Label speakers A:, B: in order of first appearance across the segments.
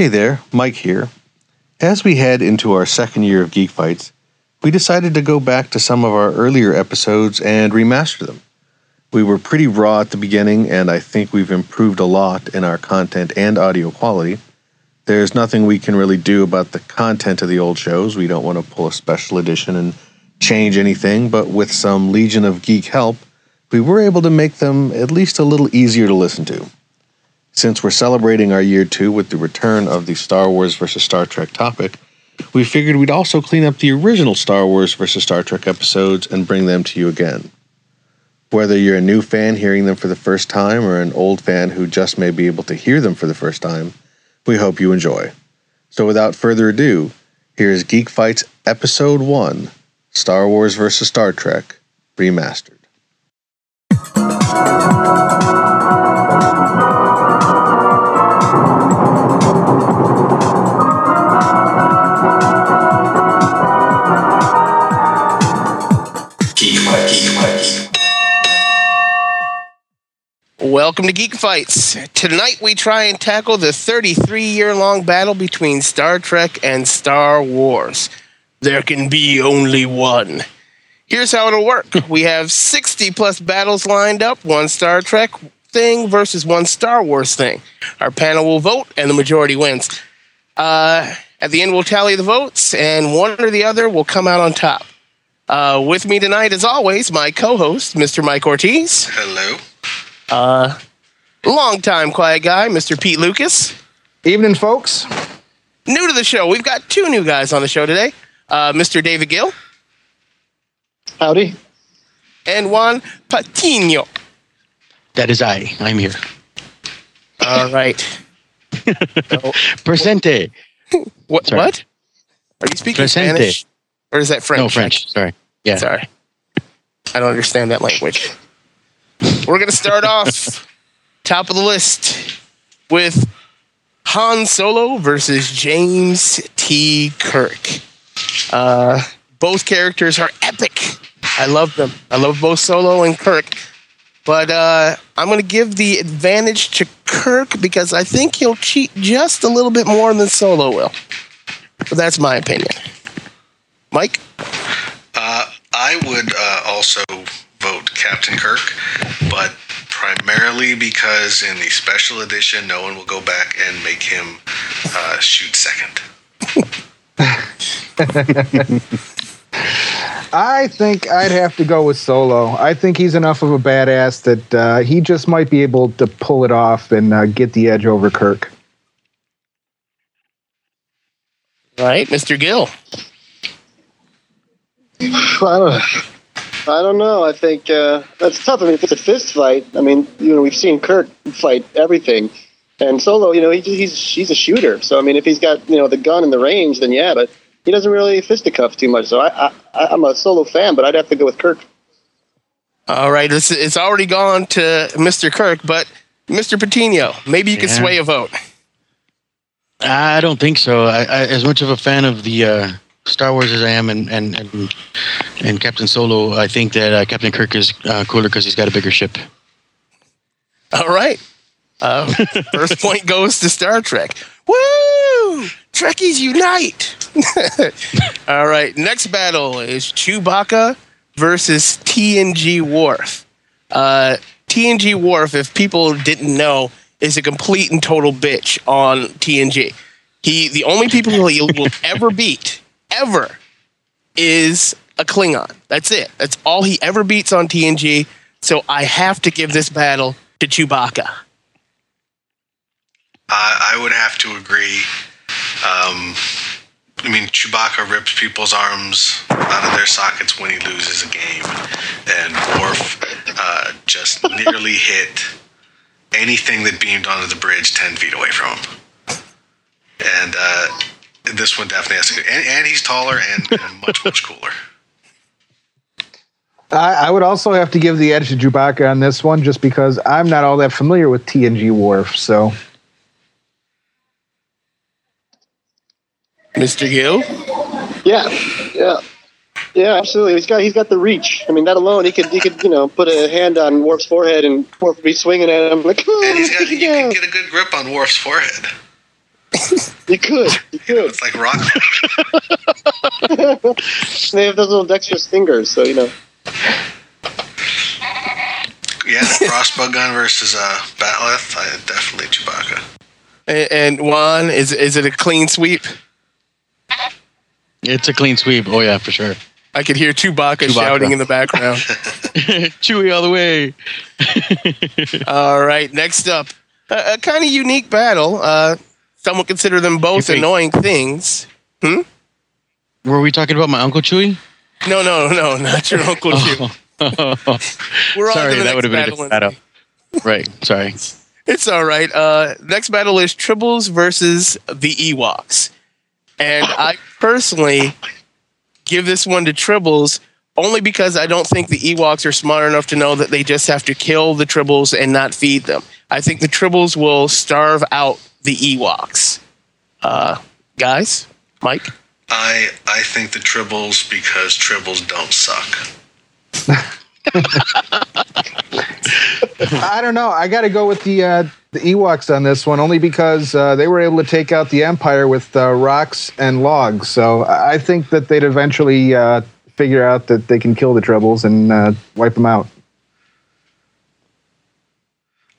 A: Hey there, Mike here. As we head into our second year of Geek Fights, we decided to go back to some of our earlier episodes and remaster them. We were pretty raw at the beginning, and I think we've improved a lot in our content and audio quality. There's nothing we can really do about the content of the old shows. We don't want to pull a special edition and change anything, but with some Legion of Geek help, we were able to make them at least a little easier to listen to. Since we're celebrating our year two with the return of the Star Wars versus Star Trek topic, we figured we'd also clean up the original Star Wars versus Star Trek episodes and bring them to you again. Whether you're a new fan hearing them for the first time or an old fan who just may be able to hear them for the first time, we hope you enjoy. So without further ado, here's Geek Fights Episode 1 Star Wars vs. Star Trek Remastered.
B: Welcome to Geek Fights. Tonight we try and tackle the 33 year long battle between Star Trek and Star Wars. There can be only one. Here's how it'll work we have 60 plus battles lined up, one Star Trek thing versus one Star Wars thing. Our panel will vote, and the majority wins. Uh, at the end, we'll tally the votes, and one or the other will come out on top. Uh, with me tonight, as always, my co host, Mr. Mike Ortiz.
C: Hello.
B: Uh, longtime quiet guy, Mr. Pete Lucas.
D: Evening, folks.
B: New to the show, we've got two new guys on the show today uh, Mr. David Gill
E: Howdy.
B: and Juan Patino.
F: That is I. I'm here.
B: All right.
F: Presente.
B: What?
F: Sorry.
B: What? Are you speaking
F: Presente.
B: Spanish? Or is that French?
F: No French. Sorry. Yeah.
B: Sorry. I don't understand that language. We're going to start off top of the list with Han Solo versus James T. Kirk. Uh, both characters are epic. I love them. I love both Solo and Kirk. But uh, I'm going to give the advantage to Kirk because I think he'll cheat just a little bit more than Solo will. But that's my opinion. Mike?
C: Uh, I would uh, also vote Captain Kirk, but primarily because in the special edition, no one will go back and make him uh, shoot second.
D: I think I'd have to go with Solo. I think he's enough of a badass that uh, he just might be able to pull it off and uh, get the edge over Kirk.
B: All right, Mr. Gill.
E: I don't, know. I think uh, that's tough. I mean, if it's a fist fight, I mean, you know, we've seen Kirk fight everything, and Solo, you know, he, he's he's a shooter. So I mean, if he's got you know the gun and the range, then yeah, but he doesn't really fisticuff too much. So I, I I'm a Solo fan, but I'd have to go with Kirk.
B: All right, it's, it's already gone to Mr. Kirk, but Mr. Patino, maybe you could
F: Yeah.
B: sway a vote.
F: I don't think so. I, I, as much of a fan of the uh, Star Wars as I am, and and and, and Captain Solo, I think that uh, Captain Kirk is uh, cooler because he's got a bigger ship.
B: All right. Uh, first point goes to Star Trek. Woo! Trekkies unite! All right, next battle is Chewbacca versus TNG Worf. Uh, TNG Worf, if people didn't know, is a complete and total bitch on TNG. He, the only people he will ever beat, ever, is a Klingon. That's it. That's all he ever beats on TNG. So I have to give this battle to Chewbacca.
C: I, I would have to agree. Um, I mean, Chewbacca rips people's arms out of their sockets when he loses a game, and Worf uh, just nearly hit anything that beamed onto the bridge ten feet away from him. And uh, this one definitely has to go. And, and he's taller and, and much much cooler.
D: I, I would also have to give the edge to Chewbacca on this one, just because I'm not all that familiar with TNG Worf. So
B: Mr. Gill?
E: Yeah, yeah, yeah, absolutely. He's got he's got the reach. I mean, that alone, he could he could you know put a hand on Worf's forehead and Worf would be swinging at him like. "Oh,
C: And he's got, you can get a good grip on Worf's forehead.
E: You could. You could.
C: It's like rock.
E: they have those little dexterous fingers, so you know.
C: yeah, crossbow gun versus uh, bat'leth. I definitely Chewbacca.
B: And, and Juan, is is it a clean sweep?
F: It's a clean sweep. Oh yeah, for sure.
B: I could hear Chewbacca,
F: Chewbacca.
B: shouting in the background.
F: Chewy all the way.
B: All right, next up, a, a kind of unique battle. Uh, some would consider them both
F: You think-
B: annoying things. Hmm?
F: Were we talking about my uncle Chewy?
B: No, no, no, not your Uncle Chew. We're on
F: sorry,
B: the
F: that would have been a
B: battle.
F: different battle. Right. Sorry.
B: It's all right. Uh, next battle is Tribbles versus the Ewoks. And I personally give this one to Tribbles only because I don't think the Ewoks are smart enough to know that they just have to kill the Tribbles and not feed them. I think the Tribbles will starve out the Ewoks. Uh, guys, Mike?
C: I I think the Tribbles because Tribbles don't suck.
D: I don't know. I got to go with the uh, the Ewoks on this one, only because uh, they were able to take out the Empire with uh, rocks and logs. So I I think that they'd eventually uh, figure out that they can kill the Tribbles and uh, wipe them out.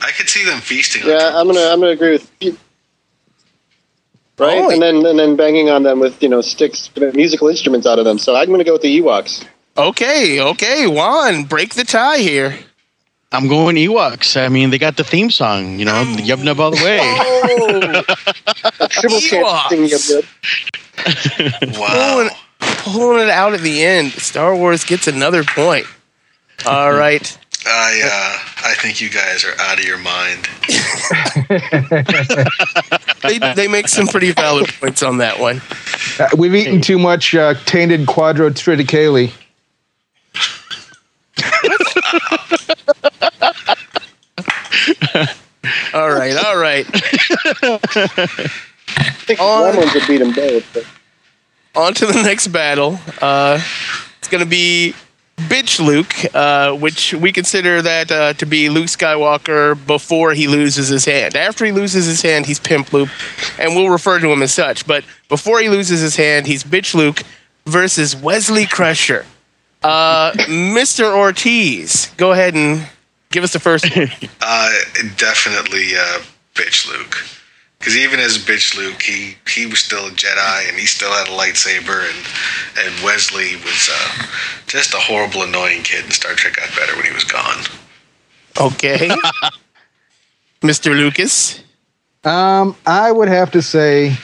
C: I could see them feasting. on
E: Yeah, I'm gonna I'm gonna agree with you. Right,
B: Oh,
E: and then and then banging on them with you know sticks, musical instruments out of them. So I'm gonna go with the Ewoks.
B: Okay, okay, Juan, break the tie here.
F: I'm going Ewoks. I mean, they got the theme song, you know, the Yub Nub all the way.
B: Oh,
E: Triple
B: Ewoks.
E: can't sing you good.
C: Wow.
B: pulling it out at the end. Star Wars gets another point. All right.
C: I uh, I think you guys are out of your mind.
B: they, they make some pretty valid points on that one.
D: Uh, we've eaten too much uh, tainted quadrotriticale.
B: All right, all right.
E: I think
B: On-
E: one ones would beat them both. But.
B: On to the next battle. Uh, it's going to be Bitch Luke, uh, which we consider that uh, to be Luke Skywalker before he loses his hand. After he loses his hand, he's Pimp Luke, and we'll refer to him as such. But before he loses his hand, he's Bitch Luke versus Wesley Crusher. Uh, Mr. Ortiz, go ahead and give us the first.
C: Uh, definitely uh, bitch Luke. Because even as bitch Luke, he, he was still a Jedi and he still had a lightsaber, and and Wesley was uh, just a horrible, annoying kid. And Star Trek got better when he was gone.
B: Okay. Mr. Lucas.
D: Um, I would have to say,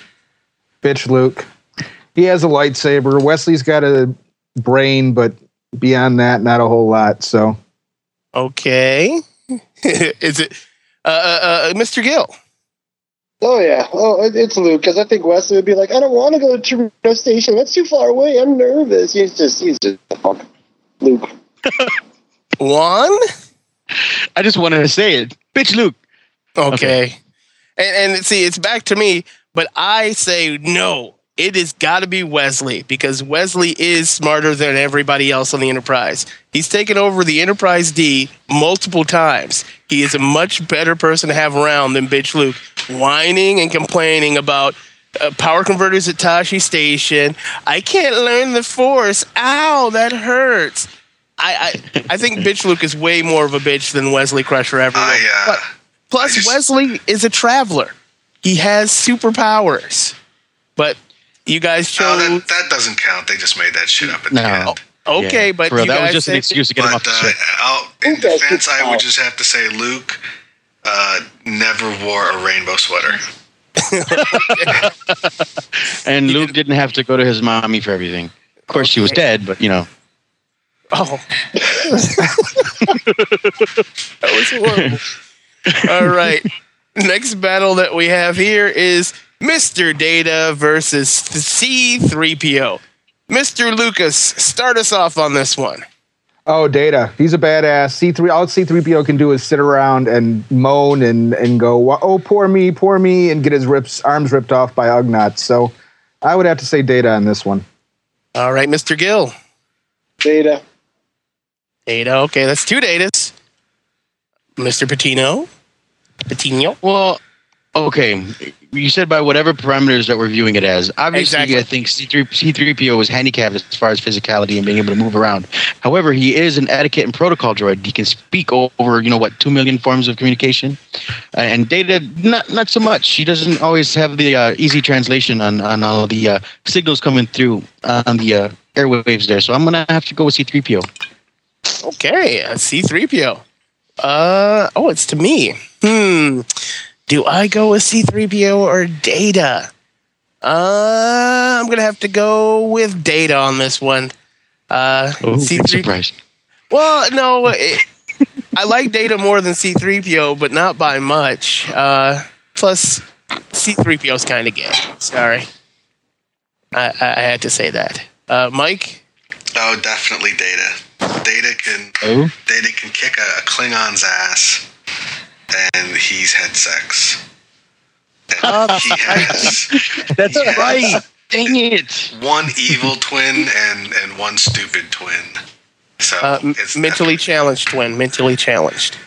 D: bitch, Luke. He has a lightsaber. Wesley's got a brain, but beyond that, not a whole lot. So
B: Okay. Is it uh, uh, uh, Mr. Gill?
E: Oh yeah, oh it's Luke because I think Wesley would be like, I don't want to go to Toronto Station. That's too far away. I'm nervous. He's just he's just fuck Luke.
B: Juan?
F: I just wanted to say it. Bitch Luke.
B: Okay. And, and see, it's back to me, but I say no. It has got to be Wesley because Wesley is smarter than everybody else on the Enterprise. He's taken over the Enterprise D multiple times. He is a much better person to have around than Bitch Luke, whining and complaining about uh, power converters at Tosche Station. I can't learn the Force. Ow, that hurts. I, I, I think Bitch Luke is way more of a bitch than Wesley Crusher ever.
C: was. Uh,
B: Plus,
C: just-
B: Wesley is a traveler. He has superpowers. But you guys
C: no, that, that doesn't count. They just made that shit up at
F: No.
C: the end.
B: okay,
F: Yeah.
B: but
F: For real,
B: you
F: that
B: guys
F: was just an excuse to get him off
C: But
F: the
C: uh,
F: ship.
C: I'll, in
E: Who
C: defense, I would just have to say Luke uh, never wore a rainbow sweater.
F: And Luke didn't have to go to his mommy for everything. Of course, she was dead, but you know.
B: Oh. that was horrible. All right. Next battle that we have here is Mr. Data versus C3PO. Mr. Lucas, start us off on this one.
D: Oh, Data. He's a badass. C3 all C3PO can do is sit around and moan and and go, "Oh, poor me, poor me," and get his rips arms ripped off by Ugnaughts. So, I would have to say Data on this one.
B: All right, Mr. Gill.
E: Data.
B: Data. Okay, that's two datas. Mr. Patino. Patino.
F: Well, Okay, you said by whatever parameters that we're viewing it as. Obviously,
B: Exactly.
F: I think C3 C3PO was handicapped as far as physicality and being able to move around. However, he is an etiquette and protocol droid. He can speak over, you know, what two million forms of communication, uh, and Data not not so much. He doesn't always have the uh, easy translation on on all the uh, signals coming through on the uh, airwaves there. So I'm gonna have to go with C3PO.
B: Okay, C three PO. Uh oh, it's to me. Hmm. Do I go with C3PO or Data? Uh, I'm gonna have to go with Data on this one. Uh,
F: Oh,
B: C3
F: surprise!
B: Well, no, it, I like Data more than C3PO, but not by much. Uh, plus, C3PO's kind of gay. Sorry, I, I, I had to say that. Uh, Mike,
C: Oh, definitely Data. Data can
F: Oh,
C: Data can kick a, a Klingon's ass, and he's had sex. And he has
F: that's
C: Yes.
F: right. Dang it!
C: one evil twin and and one stupid twin. So
B: uh,
C: it's
B: mentally challenged twin, mentally challenged.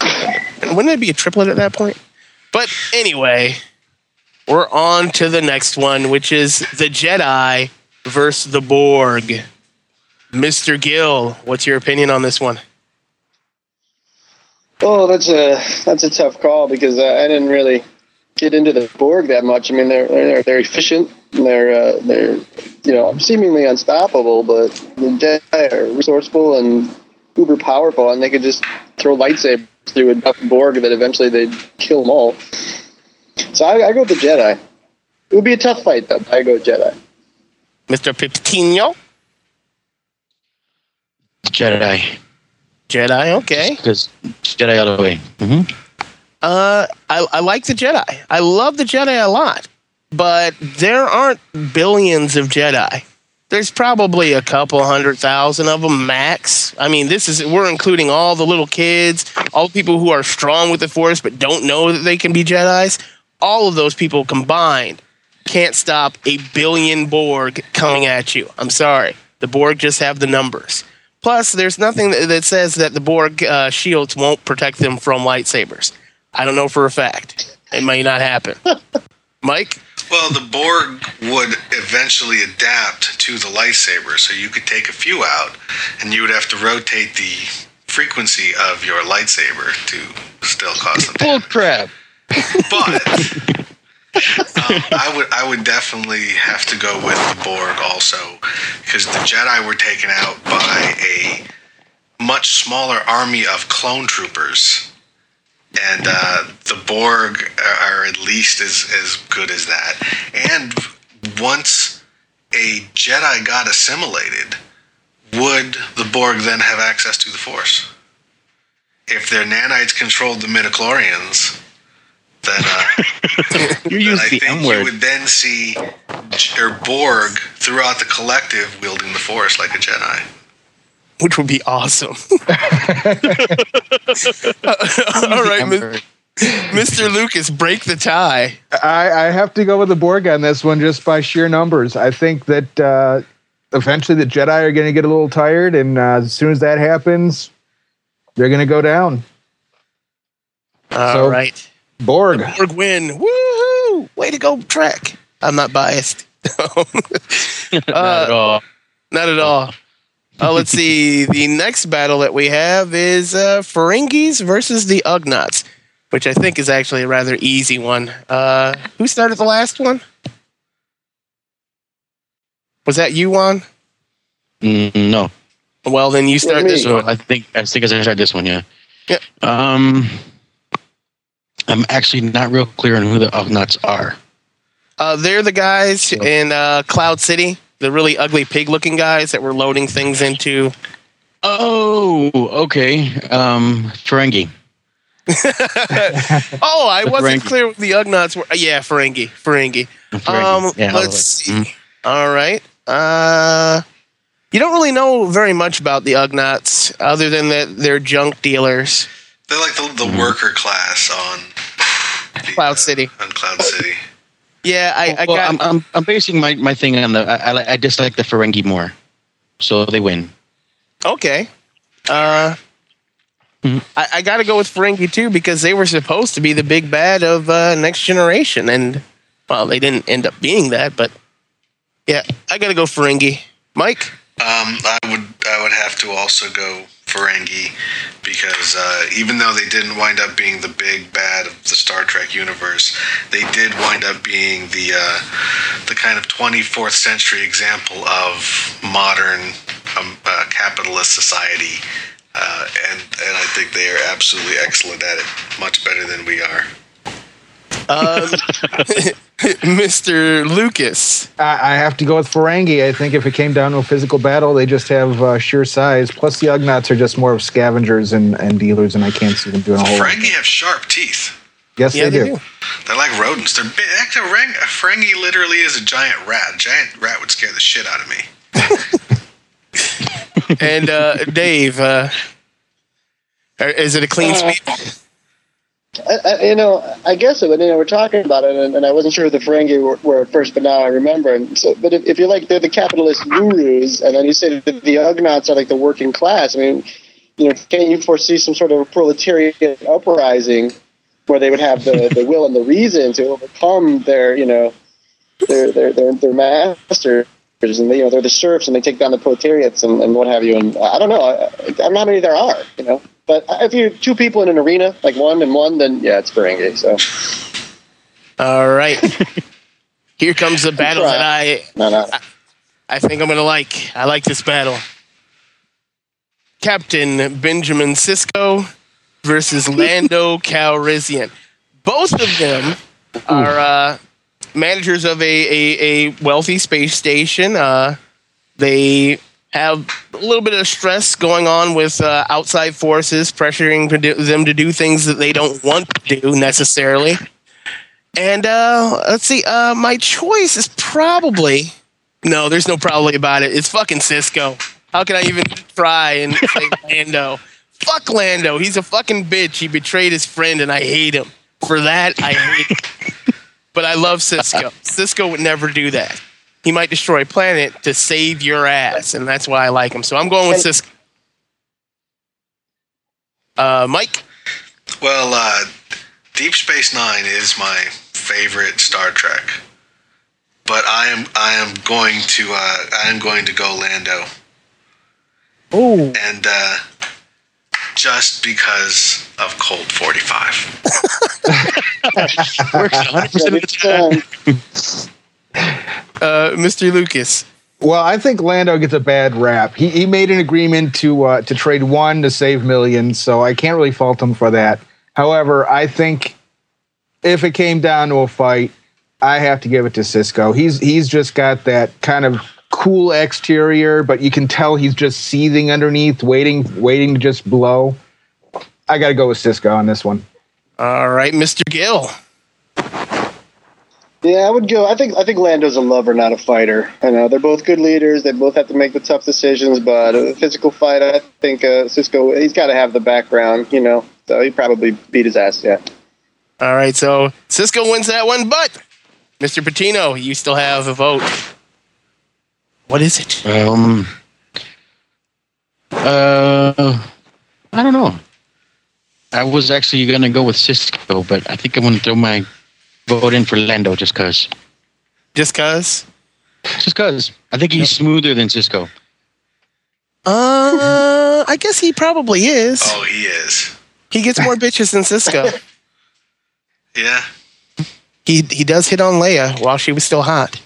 B: And wouldn't it be a triplet at that point? But anyway, we're on to the next one, which is the Jedi versus the Borg. Mr. Gill, what's your opinion on this one?
E: Oh, that's a that's a tough call because uh, I didn't really get into the Borg that much. I mean, they're they're, they're efficient. And they're uh, they're you know seemingly unstoppable, but the Jedi are resourceful and uber powerful, and they could just throw lightsabers through enough Borg that eventually they'd kill them all. So I, I go with the Jedi. It would be a tough fight, though. I go Jedi.
B: Mr. Piptino?
F: Jedi,
B: Jedi, okay.
F: because Jedi all the way. hmm
B: Uh, I, I like the Jedi. I love the Jedi a lot, but there aren't billions of Jedi. There's probably a couple hundred thousand of them max. I mean, this is we're including all the little kids, all the people who are strong with the Force but don't know that they can be Jedi's. All of those people combined can't stop a billion Borg coming at you. I'm sorry, the Borg just have the numbers. Plus, there's nothing that, that says that the Borg uh, shields won't protect them from lightsabers. I don't know for a fact. It may not happen. Mike?
C: Well, the Borg would eventually adapt to the lightsaber, so you could take a few out, and you would have to rotate the frequency of your lightsaber to still cause them
F: Bull crap!
C: But um, I would I would definitely have to go with the Borg also, because the Jedi were taken out by a much smaller army of clone troopers. And uh, the Borg are at least as, as good as that. And once a Jedi got assimilated, would the Borg then have access to the Force? If their nanites controlled the midichlorians, then uh,
F: You
C: then
F: use
C: I
F: the
C: think
F: M
C: you would then see J- or Borg throughout the collective wielding the Force like a Jedi.
B: Which would be awesome. All right, Mi- Mr. Lucas, break the tie.
D: I, I have to go with the Borg on this one just by sheer numbers. I think that uh, eventually the Jedi are going to get a little tired, and uh, as soon as that happens, they're going to go down.
B: All right,
D: So- Borg.
B: Borg win. Woohoo! Way to go, Trek. I'm not biased.
F: Not at all.
B: Not at all. Uh, let's see. The next battle that we have is uh, Ferengis versus the Ugnaughts, which I think is actually a rather easy one. Uh, who started the last one? Was that you, Juan?
F: Mm, no.
B: Well, then you start
E: me.
B: this one.
F: I think I think I started this one. Yeah.
B: Yeah.
F: Um, I'm actually not real clear on who the Ugnaughts are.
B: Uh, they're the guys in uh, Cloud City, the really ugly pig-looking guys that were loading things into.
F: Oh, okay. Um, Ferengi.
B: Oh, I wasn't
F: Ferengi.
B: clear what the Ugnaughts were. Yeah, Ferengi. Ferengi.
F: Ferengi.
B: Um,
F: Yeah,
B: let's see.
F: Mhm.
B: All right. Uh, you don't really know very much about the Ugnaughts, other than that they're junk dealers.
C: They're like the,
B: Mm-hmm.
C: worker class on the,
B: Cloud City.
C: On Cloud City.
B: Yeah, I, I
F: well,
B: got.
F: I'm, I'm I'm basing my, my thing on the I, I, I dislike the Ferengi more, so they win.
B: okay. Uh, I, I got to go with Ferengi too because they were supposed to be the big bad of uh, Next Generation, and well, they didn't end up being that. But yeah, I got to go Ferengi. Mike,
C: Um, I would I would have to also go Ferengi because uh, even though they didn't wind up being the big bad of the Star Trek universe, they did wind up being the uh, the kind of 24th century example of modern um, uh, capitalist society, uh, and and I think they are absolutely excellent at it, much better than we are.
B: Um, Mr. Lucas.
D: I, I have to go with Ferengi. I think if it came down to a physical battle, they just have uh, sheer size. Plus, the Ugnaughts are just more of scavengers and, and dealers, and I can't see them doing a whole lot.
C: Ferengi have sharp teeth.
D: Yes,
B: Yeah,
D: they,
B: they
D: do.
B: do.
C: They're like rodents. They're big. Actually, a Fereng- a Ferengi literally is a giant rat. A giant rat would scare the shit out of me.
B: And uh, Dave, uh, is it a clean
E: Uh,
B: sweep?
E: I, I, you know, I guess it. But you know, we're talking about it, and, and I wasn't sure who the Ferengi were, were at first, but now I remember. And so, but if, if you're like they're the capitalist gurus, and then you say that the Ugnaughts are like the working class, I mean, you know, can't you foresee some sort of proletarian uprising where they would have the, the will and the reason to overcome their, you know, their their their, their masters? And they, you know they're the serfs, and they take down the proletariats and, and what have you. And I don't know. I, I don't know how many there are. You know, but if you're two people in an arena, like one and one, then yeah, it's Ferengi. So
B: All right. Here comes the battle that I
E: no, no.
B: I think I'm gonna like. I like this battle. Captain Benjamin Sisko versus Lando Calrissian. Both of them are uh, managers of a, a, a wealthy space station. Uh, they have a little bit of stress going on with uh, outside forces pressuring them to do things that they don't want to do necessarily. And uh, let's see, uh, my choice is probably no, there's no probably about it. It's fucking Sisko. How can I even try and say Lando? Fuck Lando. He's a fucking bitch. He betrayed his friend, and I hate him for that. I hate. Him. But I love Sisko. Sisko would never do that. He might destroy a planet to save your ass, and that's why I like him. So I'm going with Sisko. Uh, Mike.
C: Well, uh, Deep Space Nine is my favorite Star Trek, but I am I am going to uh, I am going to go Lando,
B: Oh,
C: and uh, just because of Cold Forty Five.
F: Works 100% of the time.
B: uh, Mr. Lucas.
D: Well, I think Lando gets a bad rap. He, he made an agreement to uh, to trade one to save millions, so I can't really fault him for that. However, I think if it came down to a fight, I have to give it to Sisko. He's he's just got that kind of cool exterior, but you can tell he's just seething underneath, waiting waiting to just blow. I got to go with Sisko on this one.
B: All right, Mr. Gill.
E: Yeah, I would go. I think I think Lando's a lover, not a fighter. I know they're both good leaders. They both have to make the tough decisions, but a physical fight, I think uh, Sisko he's got to have the background, you know. So he probably beat his ass. Yeah.
B: All right, so Sisko wins that one, but Mr. Patino, you still have a vote. What is it?
F: Um. Uh, I don't know. I was actually gonna go with Sisko, but I think I'm gonna throw my vote in for Lando just cause.
B: Just cause?
F: Just cause. I think he's smoother than Sisko.
B: Uh, I guess he probably is.
C: Oh, he is.
B: He gets more bitches than Sisko.
C: Yeah.
B: He he does hit on Leia while she was still hot.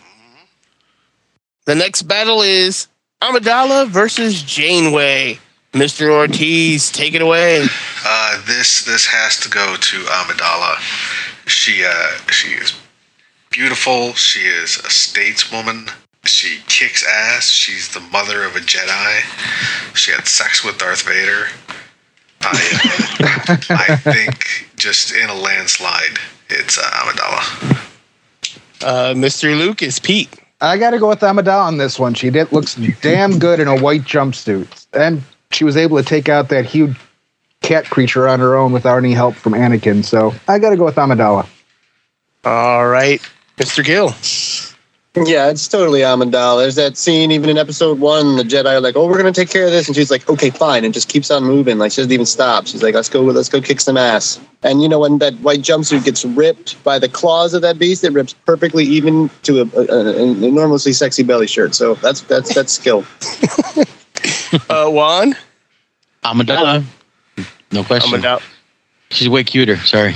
B: The next battle is Amidala versus Janeway. Mr. Ortiz, take it away.
C: Uh, this this has to go to Amidala. She uh, she is beautiful. She is a stateswoman. She kicks ass. She's the mother of a Jedi. She had sex with Darth Vader. I uh, I think just in a landslide, it's uh, Amidala.
B: Uh, Mr. Lucas, Pete.
D: I got to go with Amidala on this one. She did looks damn good in a white jumpsuit, and she was able to take out that huge cat creature on her own without any help from Anakin. So I got to go with Amidala.
B: All right, Mr. Gill.
E: Yeah, it's totally Amidala. There's that scene even in episode one. The Jedi are like, "Oh, we're gonna take care of this," and she's like, "Okay, fine," and just keeps on moving. Like she doesn't even stop. She's like, "Let's go, let's go kick some ass." And you know when that white jumpsuit gets ripped by the claws of that beast, it rips perfectly even to a, a, an enormously sexy belly shirt. So that's that's that's skill.
B: Uh, Juan,
F: Amidala. No question.
B: Amidala.
F: She's way cuter. Sorry.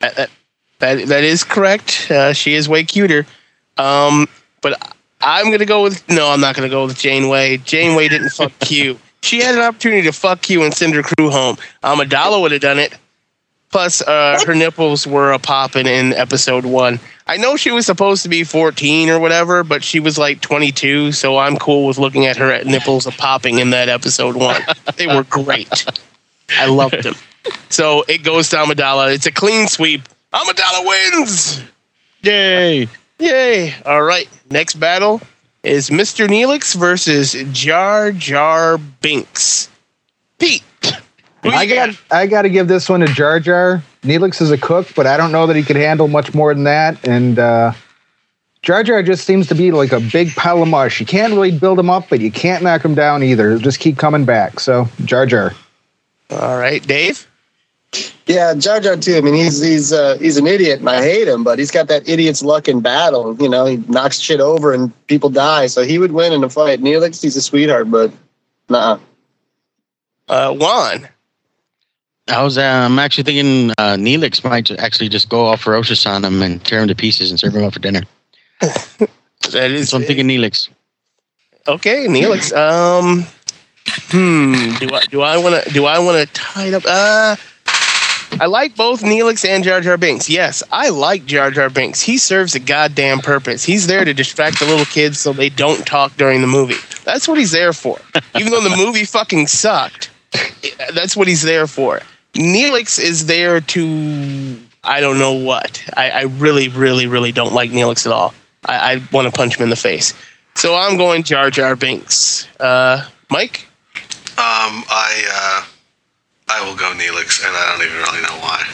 B: That, that, that, that is correct. Uh, she is way cuter. Um, but I'm gonna go with no. I'm not gonna go with Janeway. Janeway didn't fuck Q. She had an opportunity to fuck you and send her crew home. Amidala would have done it. Plus, uh, her nipples were a popping in episode one. I know she was supposed to be 14 or whatever, but she was like 22, so I'm cool with looking at her at nipples a popping in that episode one. they were great. I loved them. So it goes to Amidala. It's a clean sweep. Amidala wins.
F: Yay!
B: Yay! All right. Next battle is Mr. Neelix versus Jar Jar Binks. Pete. Who
D: I got I got to give this one to Jar Jar. Neelix is a cook, but I don't know that he could handle much more than that. And uh, Jar Jar just seems to be like a big pile of mush. You can't really build him up, but you can't knock him down either. He'll just keep coming back. So Jar Jar.
B: All right, Dave.
E: Yeah, Jar Jar too. I mean, he's he's uh, he's an idiot, and I hate him. But he's got that idiot's luck in battle. You know, he knocks shit over and people die. So he would win in a fight. Neelix, he's a sweetheart, but nah.
B: Uh, Juan.
F: I was. Uh, I'm actually thinking uh, Neelix might actually just go all ferocious on him and tear him to pieces and serve him up for dinner.
B: That is
F: So I'm thinking Neelix.
B: okay, Neelix. Um, hmm. Do I do I want to do I want to tie it up? Uh, I like both Neelix and Jar Jar Binks. Yes, I like Jar Jar Binks. He serves a goddamn purpose. He's there to distract the little kids so they don't talk during the movie. That's what he's there for. Even though the movie fucking sucked, that's what he's there for. Neelix is there to I don't know what. I, I really, really, really don't like Neelix at all. I, I want to punch him in the face. So I'm going Jar Jar Binks. Uh, Mike?
C: Um, I uh, I will go Neelix, and I don't even really know why.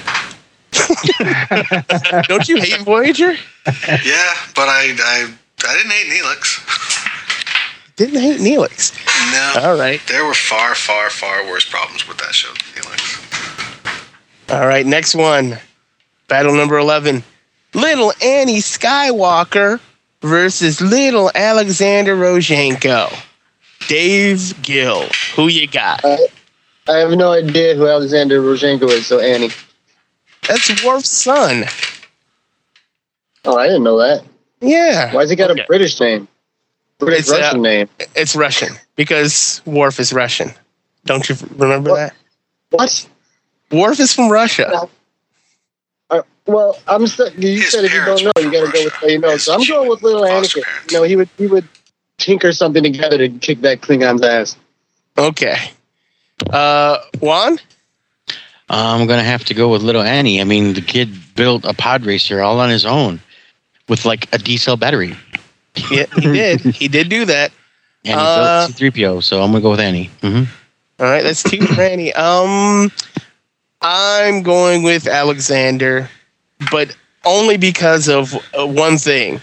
B: Don't you hate Voyager?
C: Yeah, but I I I didn't hate Neelix.
B: Didn't hate Neelix.
C: No,
B: All right.
C: there were far, far, far worse problems with that show than Neelix.
B: All right, next one. Battle number 11. Little Annie Skywalker versus Little Alexander Rozhenko. Dave Gill. Who you got?
E: I have no idea who Alexander Rozhenko is. So Annie.
B: That's Worf's son.
E: Oh, I didn't know that.
B: Yeah.
E: Why Why's he got
B: Okay.
E: a British name? British
B: It's, uh,
E: Russian name.
B: It's Russian because Worf is Russian. Don't you remember
E: What?
B: that?
E: What?
B: Worf is from Russia.
E: Uh, well, I'm. St- you
C: His
E: said if you don't know, you got to go with what you know.
C: Russia.
E: So I'm going with little
C: foster
E: Anakin.
C: parents.
E: You know, he would he would tinker something together to kick that Klingon's ass.
B: Okay. Uh, Juan?
F: I'm gonna have to go with little Annie. I mean, the kid built a pod racer all on his own with like a D cell battery,
B: Yeah, he did. he did do that.
F: and
B: Uh,
F: he built C3PO. So I'm gonna go with Annie. hmm
B: All right, that's two for Annie. Um, I'm going with Alexander, but only because of uh, one thing.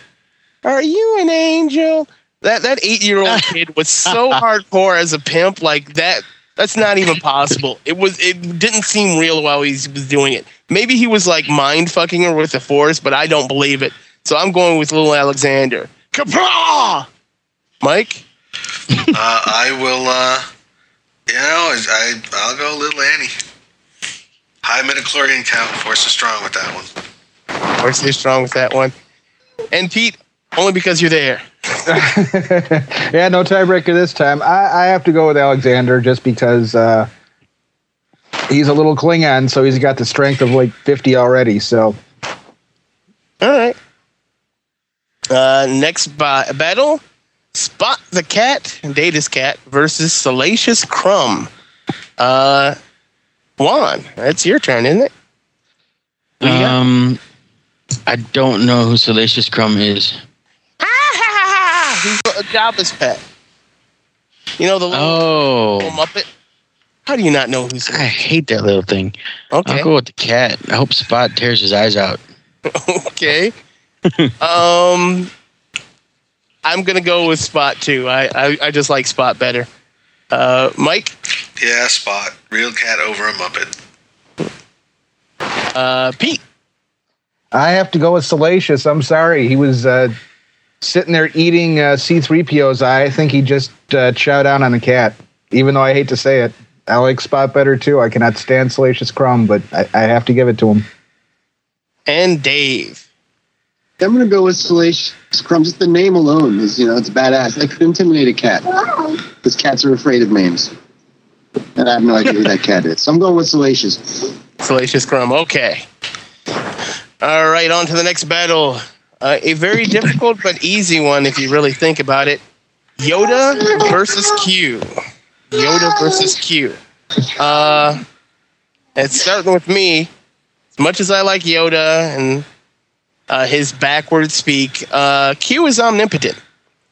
B: Are you an angel? That that eight year old kid was so hardcore as a pimp, like that. That's not even possible. It was. It didn't seem real while he was doing it. Maybe he was like mind fucking her with the force, but I don't believe it. So I'm going with little Alexander. Qapla'! Mike.
C: Uh, I will. Uh, you know, I I'll go little Annie. High midichlorian count. Force is strong with that one.
B: Or stay strong with that one. And Pete, only because you're there.
D: yeah, no tiebreaker this time. I, I have to go with Alexander just because uh, he's a little Klingon, so he's got the strength of like 50 already. So
B: All right. Uh, next ba- battle Spot the Cat, Data's Cat, versus Salacious Crumb. Uh, Juan, that's your turn, isn't it? Who?
F: Um, I don't know who Salacious Crumb is.
B: He's a Jabba's pet. You know the little,
F: Oh,
B: little Muppet? How do you not know who's
F: I hate that little thing.
B: Okay.
F: I'll go with the cat. I hope Spot tears his eyes out.
B: okay. um, I'm gonna go with Spot too. I I, I just like Spot better. Uh, Mike,
C: Yeah, spot. Real cat over a Muppet.
B: uh, Pete,
D: I have to go with Salacious. I'm sorry. He was uh, sitting there eating uh, C3PO's eye. I think he just uh, chowed down on the cat, even though I hate to say it. I like Spot better too. I cannot stand Salacious Crumb, but I, I have to give it to him.
B: and Dave.
E: I'm gonna go with Salacious Crumb. Just the name alone is, you know, it's badass. I could intimidate a cat. Because cats are afraid of names. And I have no idea who that cat is. So I'm going with Salacious.
B: Salacious Crumb. Okay. All right, on to the next battle. Uh, a very difficult but easy one if you really think about it. Yoda versus Q. Yoda versus Q. Uh, it's starting with me. As much as I like Yoda and uh, his backward speak, uh, Q is omnipotent.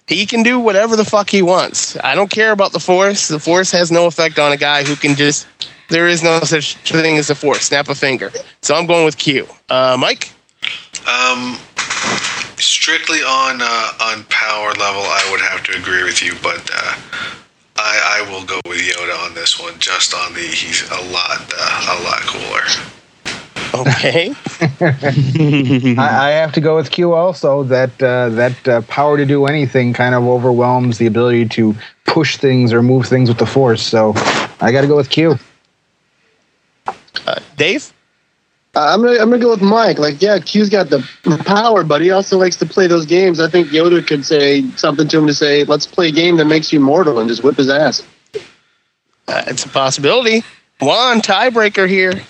B: He can do whatever the fuck he wants. I don't care about the Force. The Force has no effect on a guy who can just. There is no such thing as a Force. Snap a finger. So I'm going with Q. Uh, Mike?
C: Um, strictly on uh, on power level, I would have to agree with you, but uh, I I will go with Yoda on this one. Just on the he's a lot uh, a lot cooler.
B: Okay.
D: I, I have to go with Q also. That uh, that uh, power to do anything kind of overwhelms the ability to push things or move things with the Force. So I got to go with Q.
B: Uh, Dave?
E: Uh, I'm gonna I'm gonna go with Mike. Like, yeah, Q's got the power, but he also likes to play those games. I think Yoda could say something to him to say, "Let's play a game that makes you mortal," and just whip his ass.
B: Uh, it's a possibility. Juan, tiebreaker here.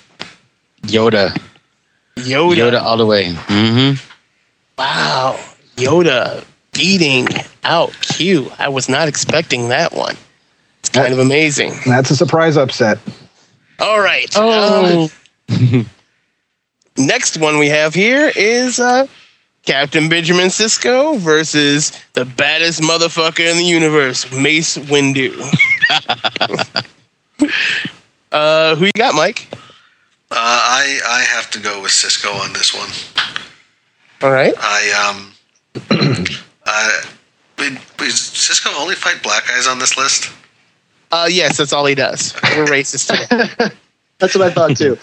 F: Yoda.
B: Yoda.
F: Yoda all the way. hmm
B: Wow. Yoda beating out Q. I was not expecting that one. It's kind of amazing.
D: That's a surprise upset.
B: All right. Oh. next one we have here is uh, Captain Benjamin Sisko versus the baddest motherfucker in the universe, Mace Windu. uh, who you got, Mike?
C: Uh, I I have to go with Sisko on this one.
B: All right.
C: I um, uh, did, did Sisko only fight black guys on this list?
B: Uh, yes, that's all he does. We're racist here.
E: That's what I thought too.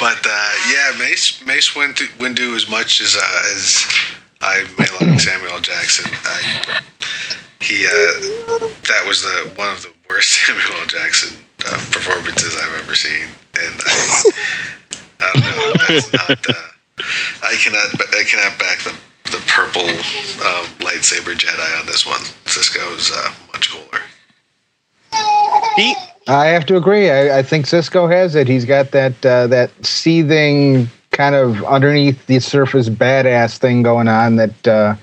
C: But uh, yeah, Mace Mace Windu, Windu as much as uh, as I may like Samuel Jackson, I, he uh, that was the one of the worst Samuel Jackson uh, performances I've ever seen, and I, I don't know. That's not. Uh, I cannot. I cannot back the the purple um, lightsaber Jedi on this one. Sisko's uh, much cooler.
B: Pete?
D: I have to agree. I, I think Sisko has it. He's got that uh, that seething kind of underneath the surface badass thing going on. That uh,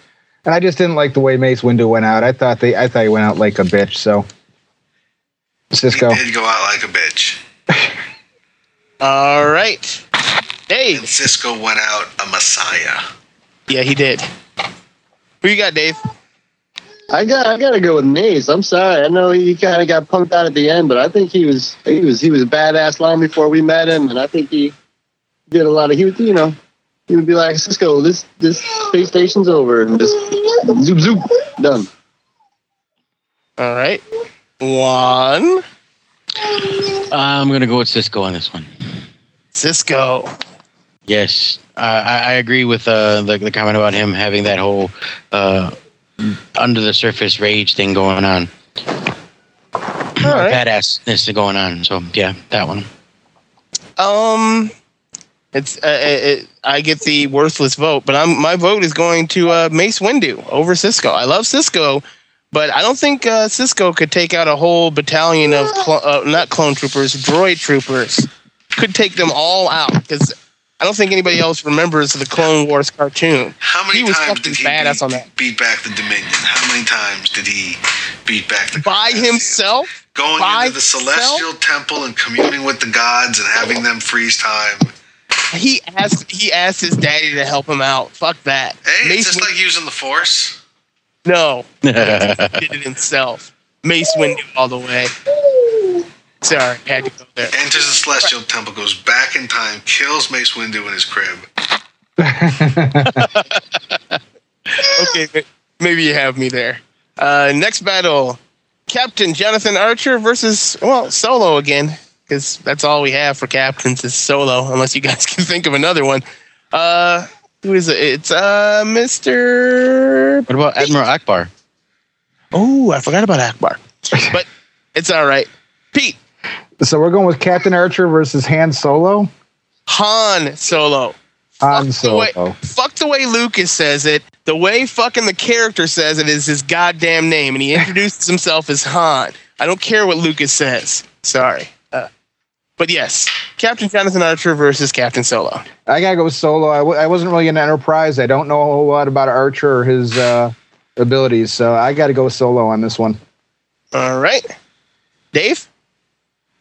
D: and I just didn't like the way Mace Windu went out. I thought they I thought he went out like a bitch. So Sisko.
C: He did go out like a bitch,
B: All right. Dave.
C: and Sisko went out a messiah.
B: Yeah, he did. Who you got, Dave?
E: I got I got to go with Mace. I'm sorry. I know he kind of got punked out at the end, but I think he was he was he was badass long before we met him, and I think he did a lot of he would you know he would be like Sisko, this this space station's over, and just zoop zoop done.
B: All right. One.
F: I'm gonna go with Sisko on this one.
B: Sisko.
F: Yes, uh, I, I agree with uh, the, the comment about him having that whole uh, under the surface rage thing going on,
B: All right.
F: badassness going on. So yeah, that one.
B: Um, it's uh, it, it, I get the worthless vote, but I'm my vote is going to uh, Mace Windu over Sisko. I love Sisko, but I don't think uh, Sisko could take out a whole battalion of clo- uh, not clone troopers, droid troopers. Could take them all out because I don't think anybody else remembers the Clone Wars cartoon.
C: How many
B: He was
C: times did he
B: badass
C: beat,
B: on that.
C: beat back the Dominion? How many times did he beat back the
B: By
C: Cardassians?
B: himself,
C: Going
B: By
C: into the celestial temple and communing with the gods and having them freeze time.
B: he asked he asked his daddy to help him out. Fuck that.
C: Hey,
B: Mace
C: it's just like using the Force.
B: No, did it himself. Mace Windu all the way. Sorry, had to go there.
C: Enters the celestial temple, goes back in time, kills Mace Windu in his crib.
B: Okay, maybe you have me there. Uh, next battle Captain Jonathan Archer versus, well, Solo again, because that's all we have for captains is Solo, unless you guys can think of another one. Uh, who is it? It's uh, Mr.
F: What about Admiral Ackbar?
B: Oh, I forgot about Ackbar. but it's all right. Pete,
D: So we're going with Captain Archer versus Han Solo.
B: Han Solo.
D: Han
B: Fuck the, way,
D: Solo.
B: fuck the way Lucas says it. The way fucking the character says it is his goddamn name, and he introduces himself as Han. I don't care what Lucas says. Sorry. But yes, Captain Jonathan Archer versus Captain Solo.
D: I gotta go with Solo. I w- I wasn't really in Enterprise. I don't know a whole lot about Archer or his uh, abilities, so I gotta go with Solo on this one.
B: All right. Dave?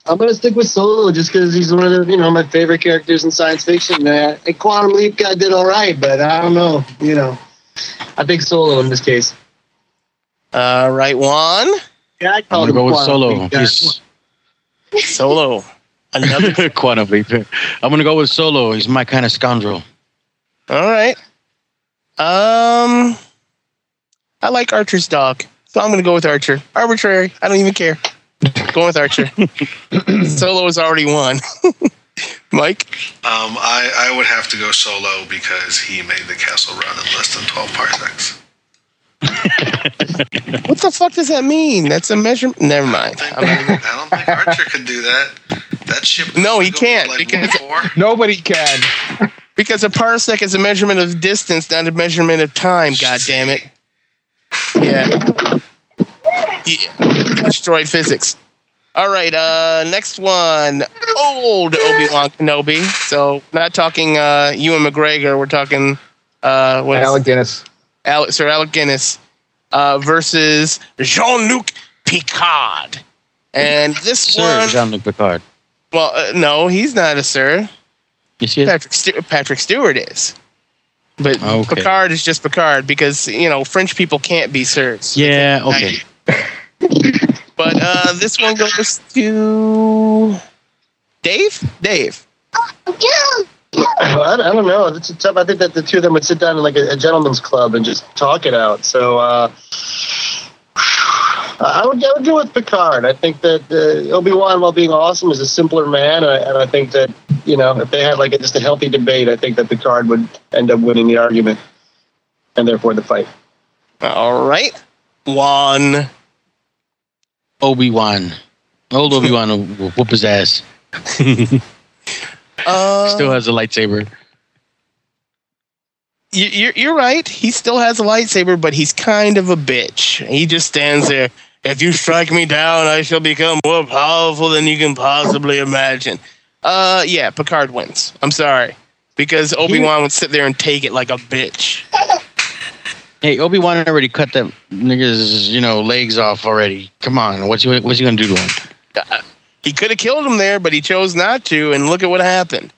E: I'm gonna stick with Solo just because he's one of the you know my favorite characters in science fiction. Uh, and Quantum Leap guy did all right, but I don't know. You know, I think Solo in this case.
B: All right, Juan.
E: Yeah, I
F: I'm gonna
E: him
F: go with Solo.
E: Leap.
F: He's
B: Solo. Another.
F: quantum leap. I'm gonna go with Solo. He's my kind of scoundrel.
B: All right. Um, I like Archer's dog, so I'm going to go with Archer. Arbitrary. I don't even care. Going with Archer. Solo has already won. Mike?
C: Um, I, I would have to go solo because he made the Kessel run in less than 12 parsecs.
B: What the fuck does that mean? That's a measurement. Never mind.
C: I
B: I'm not even-
C: don't think Archer could do that. That ship.
B: No, he can't,
C: Like
B: because-
C: four.
D: Nobody can.
B: because a parsec is a measurement of distance, not a measurement of time. God damn it. Yeah. yeah. Destroyed physics. All right. Uh, next one. Old Obi Wan Kenobi. So not talking uh, Ewan McGregor. We're talking uh, what
D: Alec Guinness.
B: Alec, Sir Alec Guinness uh, versus Jean Luc Picard. And this
F: Sir
B: one,
F: Jean-Luc Picard.
B: Well, uh, no, he's not a sir.
F: You see it?
B: Patrick Stu- Patrick Stewart is. But
F: Okay.
B: Picard is just Picard because you know French people can't be sirs.
F: Yeah. Okay.
B: But uh, this one goes to Dave. Dave.
E: I, I don't know. It's tough. I think that the two of them would sit down in like a, a gentleman's club and just talk it out. So uh, I would, I would go with Picard. I think that uh, Obi Wan, while being awesome, is a simpler man, and I, and I think that you know if they had like a, just a healthy debate, I think that Picard would end up winning the argument, and therefore the fight.
B: All right. One.
F: Obi Wan. Old Obi Wan will whoop his ass.
B: Uh,
F: Still has a lightsaber.
B: You- you're, you're right. He still has a lightsaber, but he's kind of a bitch. He just stands there. If you strike me down, I shall become more powerful than you can possibly imagine. Uh, yeah, Picard wins. I'm sorry. Because Obi Wan would sit there and take it like a bitch.
F: Hey, Obi Wan already cut that nigga's you know legs off already. Come on, what's he what's he gonna do to him?
B: He could have killed him there, but he chose not to, and look at what happened.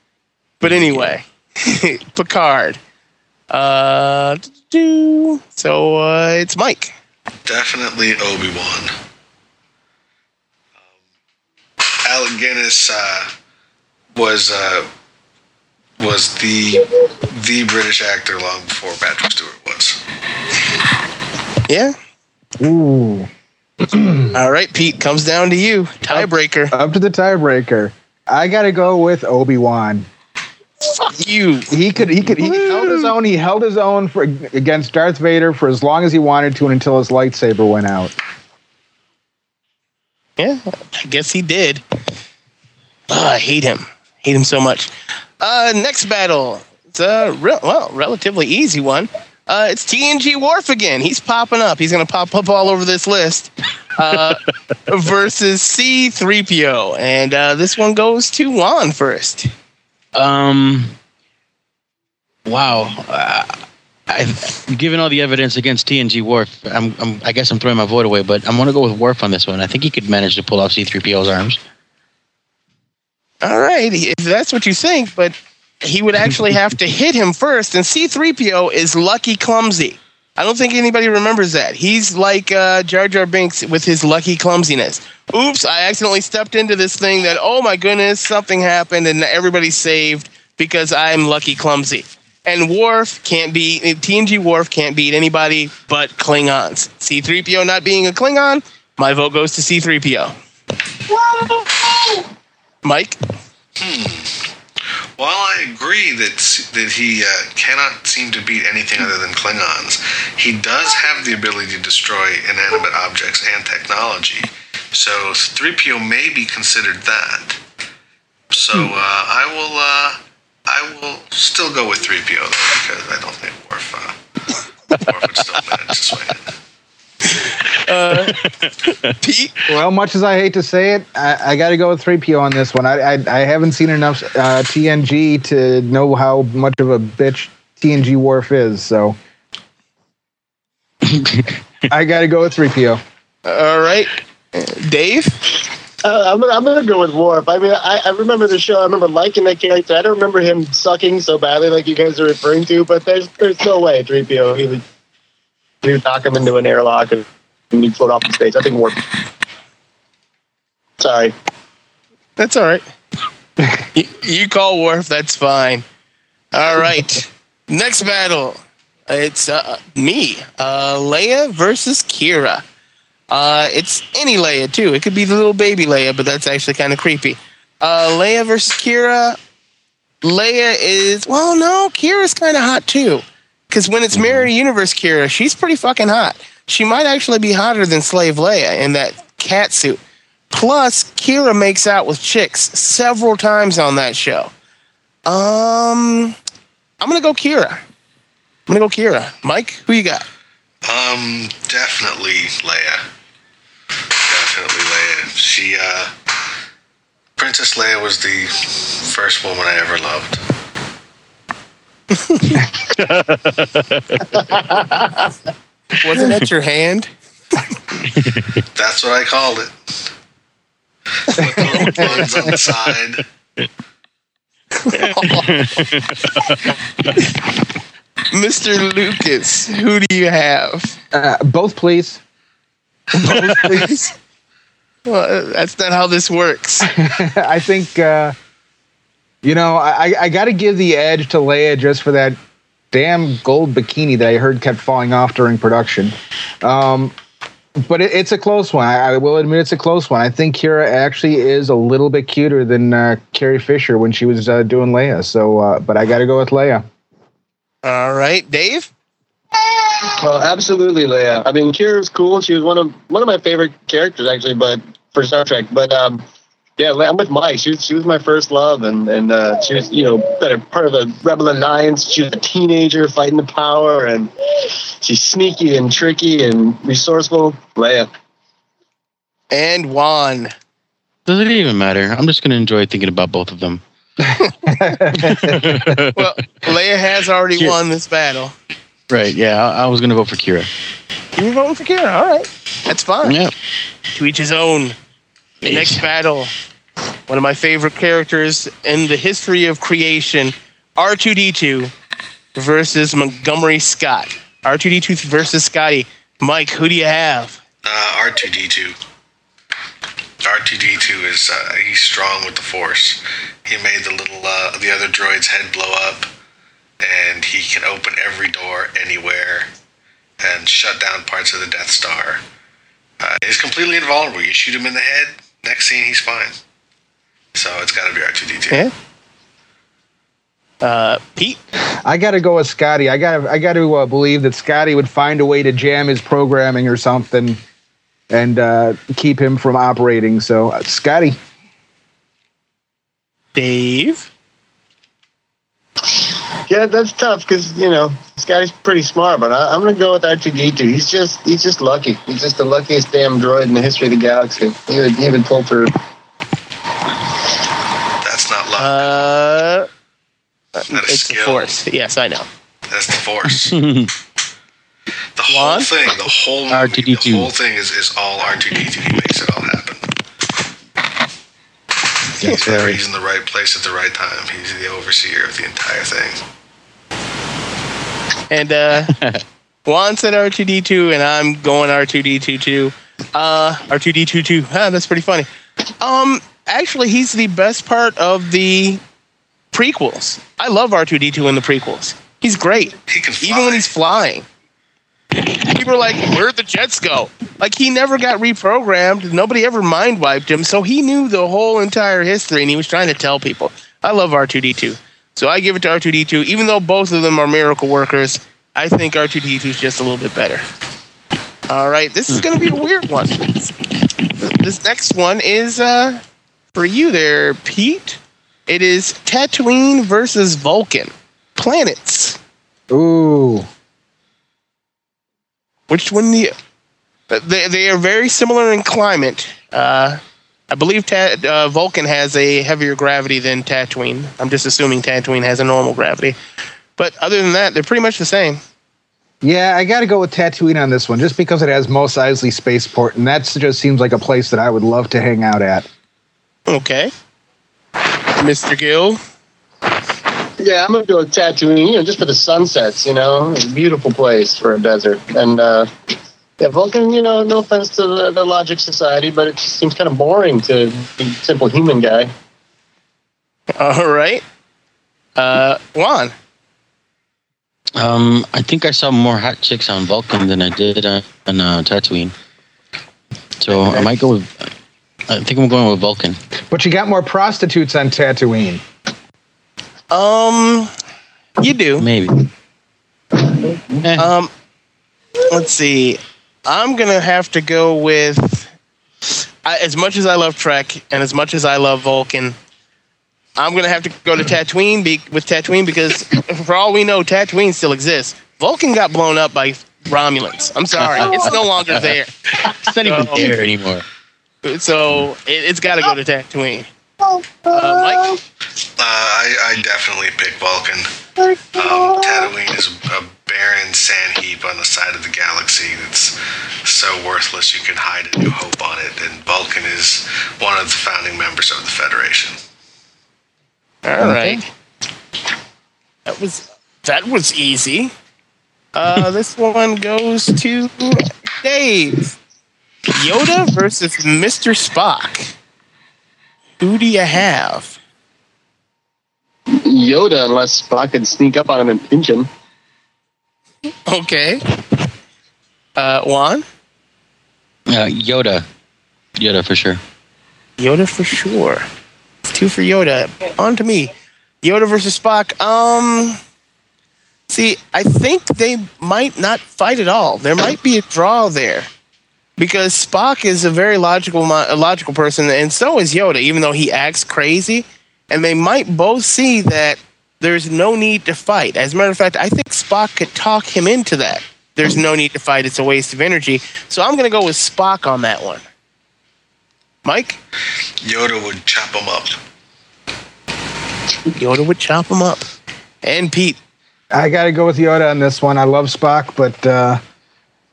B: But anyway, Picard. Uh, do so. Uh, it's Mike.
C: Definitely Obi Wan. Um, Alec Guinness uh, was uh, was the the British actor long before Patrick Stewart was.
B: Yeah.
D: Ooh.
B: All right, Pete. Comes down to you. Tiebreaker.
D: Up to the tiebreaker. I gotta go with Obi Wan.
B: Fuck you.
D: He could. He could. He held his own. He held his own for against Darth Vader for as long as he wanted to, until his lightsaber went out.
B: Yeah, I guess he did. Ugh, I hate him. Hate him so much. Uh, next battle. It's a re- well, relatively easy one. Uh, it's TNG Worf again. He's popping up. He's going to pop up all over this list. Uh, versus C3PO. And uh, this one goes to Juan first.
F: Um. Wow. Uh, I've given all the evidence against TNG Worf. I'm, I'm, I guess I'm throwing my vote away, but I'm going to go with Worf on this one. I think he could manage to pull off C-3PO's arms.
B: All right, if that's what you think, but he would actually have to hit him first. And C3PO is lucky clumsy. I don't think anybody remembers that. He's like uh, Jar Jar Binks with his lucky clumsiness. Oops, I accidentally stepped into this thing that, oh my goodness, something happened and everybody's saved because I'm lucky clumsy. And Worf can't beat TNG. Worf can't beat anybody but Klingons. C3PO not being a Klingon, my vote goes to C3PO. Mike.
C: While I agree that that he uh, cannot seem to beat anything other than Klingons, he does have the ability to destroy inanimate objects and technology. So 3PO may be considered that. So uh, I will uh, I will still go with 3PO though, because I don't think Worf, uh, Worf would still manage to swing it.
B: Pete.
D: Well, much as I hate to say it, I, I got to go with 3PO on this one. I, I, I haven't seen enough uh, TNG to know how much of a bitch TNG Worf is, so I got to go with 3PO.
B: All right. Dave.
E: Uh, I'm, gonna, I'm gonna go with Worf. I mean, I, I remember the show. I remember liking that character. I don't remember him sucking so badly like you guys are referring to. But there's there's no way 3PO he would he would knock him into an airlock and he'd float off the stage. I think Worf. Sorry.
B: That's all right. you, you call Worf. That's fine. All right. Next battle. It's uh, me, uh, Leia versus Kira. Uh, it's any Leia too. It could be the little baby Leia, but that's actually kind of creepy. Uh, Leia versus Kira. Leia is well, no, Kira's kind of hot too. Because when it's Mirror Universe Kira, she's pretty fucking hot. She might actually be hotter than Slave Leia in that cat suit. Plus, Kira makes out with chicks several times on that show. Um, I'm gonna go Kira. I'm gonna go Kira. Mike, who you got?
C: Um, definitely Leia. Definitely Leia. She, uh, Princess Leia was the first woman I ever loved.
B: Wasn't that your hand?
C: That's what I called it. With the little buns on the side.
B: Mr. Lucas, who do you have?
D: Uh, both, please.
B: Both, please. Well, that's not how this works.
D: I think, uh, you know, I, I got to give the edge to Leia just for that damn gold bikini that I heard kept falling off during production. Um, but it, it's a close one. I, I will admit it's a close one. I think Kira actually is a little bit cuter than uh, Carrie Fisher when she was uh, doing Leia. So, uh, but I got to go with Leia.
B: All right, Dave.
E: Well, absolutely, Leia. I mean, Kira's cool. She was one of one of my favorite characters, actually, but for Star Trek. But um, yeah, I'm with Mike. She was she was my first love, and and uh, she was you know part of the Rebel Alliance. She was a teenager fighting the power, and she's sneaky and tricky and resourceful. Leia.
B: And Juan.
F: Does it even matter? I'm just going to enjoy thinking about both of them.
B: Well, Leia has already
F: Kira.
B: won this battle.
F: Right. Yeah, I, I was going to vote for Kira.
B: You're voting for Kira. All right, that's fine.
F: Yeah.
B: To each his own. Next battle. One of my favorite characters in the history of creation, R2D2 versus Montgomery Scott. R2D2 versus Scotty. Mike, who do you have?
C: Uh, R2D2. R2D2 is uh, he's strong with the Force. He made the little uh, the other droid's head blow up, and he can open every door anywhere, and shut down parts of the Death Star. Uh, he's completely invulnerable. You shoot him in the head, next scene he's fine. So it's got to be R2D2.
B: Yeah. Uh, Pete.
D: I got to go with Scotty. I got to I got to uh, believe that Scotty would find a way to jam his programming or something, and uh, keep him from operating. So, uh, Scotty.
B: Dave.
E: Yeah, that's tough because you know this guy's pretty smart, but I, I'm gonna go with R2D2. He's just he's just lucky. He's just the luckiest damn droid in the history of the galaxy. He would he would pull through.
C: That's not luck.
B: Uh,
C: That's not a
B: it's the force. Yes, I know.
C: That's the Force. the whole
B: Juan?
C: thing, the whole movie,
F: R2D2.
C: the whole thing is, is all R2D2. He makes it all happen. He's there. He's in the right place at the right time. He's the overseer of the entire thing.
B: And uh, Juan said R2D2, and I'm going R2D2 too. Uh, R2D2 too. Ah, that's pretty funny. Um, actually, he's the best part of the prequels. I love R2D2 in the prequels. He's He's great,
C: He can fly.
B: even when he's flying. People are like, "Where'd the jets go?" Like he never got reprogrammed. Nobody ever mind wiped him, so he knew the whole entire history, and he was trying to tell people. I love R two D two, so I give it to R two D two. Even though both of them are miracle workers, I think R two D two is just a little bit better. All right, this is going to be a weird one. This next one is uh, for you there, Pete. It is Tatooine versus Vulcan. Planets.
D: Ooh.
B: Which one do you? They, they are very similar in climate. Uh, I believe Ta- uh, Vulcan has a heavier gravity than Tatooine. I'm just assuming Tatooine has a normal gravity. But other than that, they're pretty much the same.
D: Yeah, I got to go with Tatooine on this one, just because it has Mos Eisley Spaceport, and that just seems like a place that I would love to hang out at.
B: Okay. Mr. Gill.
E: Yeah, I'm gonna go with Tatooine. You know, just for the sunsets. You know, it's a beautiful place for a desert. And uh, yeah, Vulcan. You know, no offense to the, the Logic Society, but it just seems kind of boring to be a simple human guy.
B: All right. Uh, Juan.
F: Um, I think I saw more hot chicks on Vulcan than I did on, on uh, Tatooine. So I might go with. I think I'm going with Vulcan.
D: But you got more prostitutes on Tatooine.
B: Um, you do.
F: Maybe.
B: Um, let's see. I'm gonna have to go with. I, as much as I love Trek and as much as I love Vulcan, I'm gonna have to go to Tatooine be, with Tatooine because, for all we know, Tatooine still exists. Vulcan got blown up by Romulans. I'm sorry, it's no longer there.
F: it's not even
B: so-
F: there anymore.
B: So it, it's got to go to Tatooine. Uh, Mike.
C: Uh, I, I definitely pick Vulcan. Um, Tatooine is a barren sand heap on the side of the galaxy that's so worthless you can hide a new hope on it. And Vulcan is one of the founding members of the Federation.
B: All right. That was that was easy. Uh, this one goes to Dave. Yoda versus Mr. Spock. Who do you have?
E: Yoda, unless Spock could sneak up on him and pinch him.
B: Okay. Uh, Juan?
F: Uh, Yoda. Yoda for sure.
B: Yoda for sure. It's two for Yoda. On to me. Yoda versus Spock. Um, see, I think they might not fight at all. There might be a draw there because Spock is a very logical, logical person, and so is Yoda. Even though he acts crazy, and they might both see that there's no need to fight. As a matter of fact, I think Spock could talk him into that. There's no need to fight. It's a waste of energy. So I'm going to go with Spock on that one. Mike.
C: Yoda would chop him up.
B: Yoda would chop him up. And Pete.
D: I got to go with Yoda on this one. I love Spock, but uh,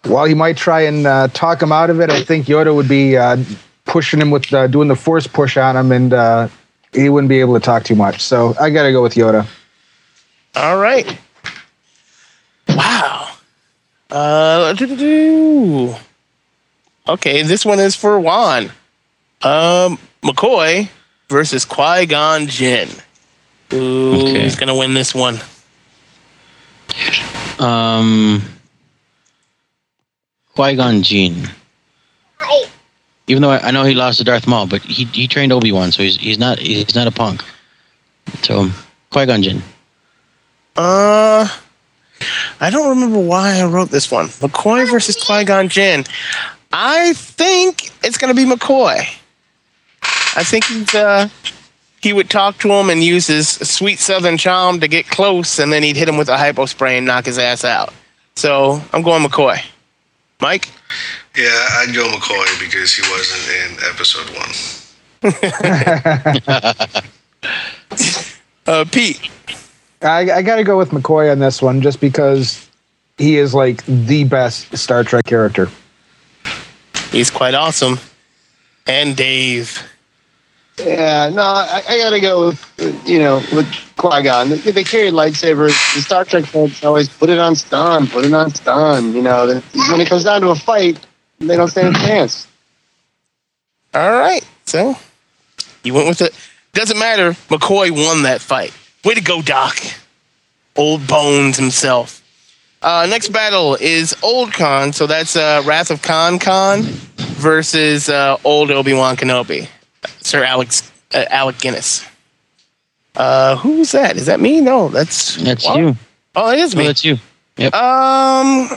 D: while he might try and uh, talk him out of it, I think Yoda would be uh, pushing him with uh, doing the force push on him, and uh, he wouldn't be able to talk too much. So I got to go with Yoda.
B: All right. Wow. Uh, doo-doo-doo. okay, this one is for Juan. Um, McCoy versus Qui Gon Jinn. Who's
F: Okay.
B: gonna win this one?
F: Um, Qui Gon Jinn. Even though I, I know he lost to Darth Maul, but he he trained Obi Wan, so he's he's not he's not a punk. So Qui Gon Jinn.
B: Uh, I don't remember why I wrote this one. McCoy versus Qui Gon Jinn. I think it's gonna be McCoy. I think he's uh he would talk to him and use his sweet southern charm to get close, and then he'd hit him with a hypo spray and knock his ass out. So I'm going McCoy. Mike.
C: Yeah, I'd go McCoy because he wasn't in episode one.
B: Uh, Pete.
D: I, I got to go with McCoy on this one, just because he is like the best Star Trek character.
B: He's quite awesome. And Dave.
E: Yeah, no, I, I got to go with you know with Qui Gon. They, they carry lightsabers. The Star Trek folks always put it on stun, put it on stun. You know, when it comes down to a fight, they don't stand a chance.
B: All right. So you went with it. Doesn't matter. McCoy won that fight. Way to go, Doc. old bones himself. Uh, next battle is Old Khan, so that's uh, Wrath of Khan Khan versus uh, Old Obi Wan Kenobi, Sir Alex uh, Alec Guinness. Uh, who's that? Is that me? No, that's
F: That's
B: what?
F: you.
B: Oh, it is
F: Oh,
B: me.
F: that's you. Yep.
B: Um,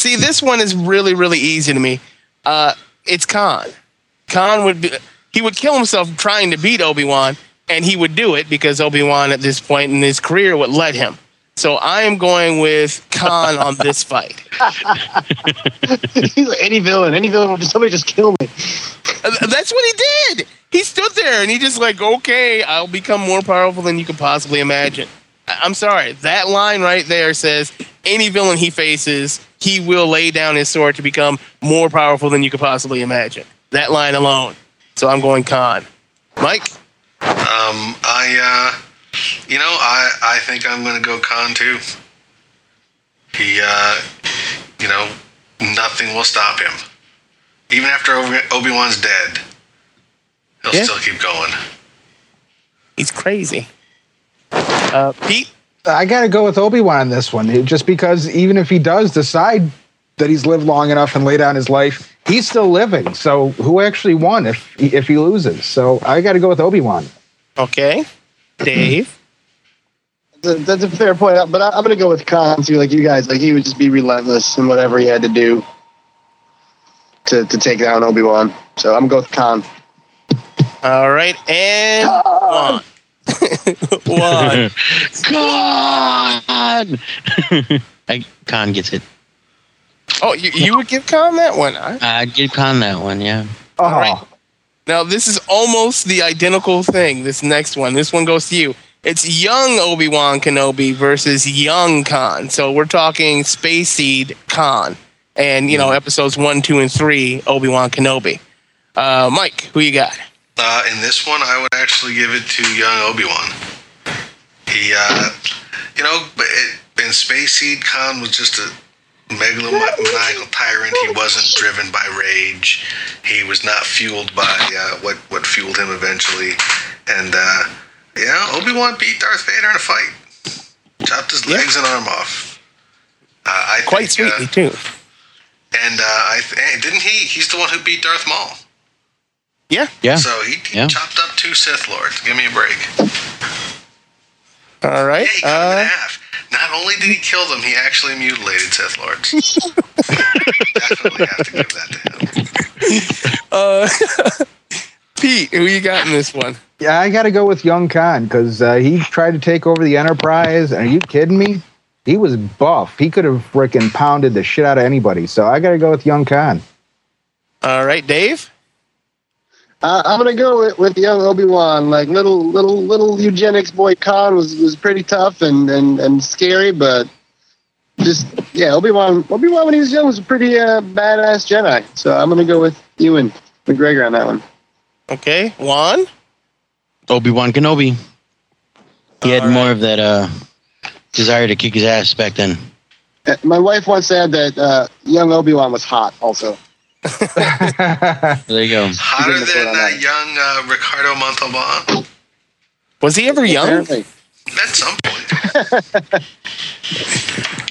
B: see, this one is really, really easy to me. Uh, it's Khan. Khan would be, he would kill himself trying to beat Obi Wan, and he would do it because Obi Wan at this point in his career would let him. So I am going with Khan on this fight.
E: He's like any villain. Any villain will just somebody just kill me.
B: Uh, That's what he did. He stood there and he just like, okay, I'll become more powerful than you could possibly imagine. I'm sorry, that line right there says any villain he faces, he will lay down his sword to become more powerful than you could possibly imagine. That line alone. So I'm going Khan. Mike,
C: Um, I, uh, you know, I, I think I'm going to go Khan too. He, uh, you know, nothing will stop him. Even after Obi Wan's dead, he'll
B: Yeah.
C: still keep going.
B: he's crazy. Uh, Pete,
D: I got to go with Obi Wan on this one, It- just because even if he does decide that he's lived long enough and lay down his life, he's still living. So who actually won if he, if he loses? So I got to go with Obi Wan.
B: okay. Dave,
E: That's a, fair point, but I, I'm going to go with Khan too. Like you guys, like he would just be relentless in whatever he had to do to to take down Obi Wan. So I'm going to go with Khan.
B: all right, and one. one.
F: Khan. I, Khan gets it.
B: Oh, you, you would give Khan that one, huh?
F: I'd give Khan that one. Yeah.
D: Oh,
B: right. Now this is almost the identical thing. This next one, this one goes to you. It's young Obi Wan Kenobi versus young Khan. So we're talking Space Seed Khan, and you know episodes one, two, and three Obi Wan Kenobi. Uh, Mike, who you got?
C: Uh, in this one, I would actually give it to young Obi Wan. He, uh, you know, it, in Space Seed, Khan was just a megalomaniacal tyrant. He wasn't driven by rage. He was not fueled by uh, what what fueled him eventually. And uh, yeah, Obi Wan beat Darth Vader in a fight. Chopped his
B: Yeah.
C: legs and arm off. Uh, I
B: Quite
C: think, uh,
B: sweetly too.
C: and uh, I th- didn't he? He's the one who beat Darth Maul.
B: Yeah.
F: Yeah.
C: So he, he
F: Yeah.
C: chopped up two Sith Lords. Give me a break.
B: All right.
C: Yeah, he cut them in
B: Uh,
C: half. Not only did he kill them, he actually mutilated Sith Lords. Definitely have to give that to him.
B: uh, Pete, who you got in this one?
D: Yeah, I got to go with young Khan because uh, he tried to take over the Enterprise. Are you kidding me? He was buff. He could have freaking pounded the shit out of anybody. So I got to go with young Khan.
B: All right, Dave.
E: Uh, I'm gonna go with, with young Obi Wan. Like little little little eugenics boy Khan was was pretty tough and and, and scary, but just yeah, Obi Wan Obi Wan when he was young was a pretty uh, badass Jedi. So I'm gonna go with Ewan McGregor on that one.
B: Okay, Juan.
F: Obi Wan Kenobi. He had
B: All
F: more of that uh, desire to kick his ass back then.
E: Uh, My wife once said that uh, young Obi Wan was hot. Also,
F: There you go.
C: Hotter
E: He's in the
C: than
E: court
C: uh,
E: that.
C: young uh, Ricardo Montalban
B: Was he ever young?
E: Apparently.
C: at some point.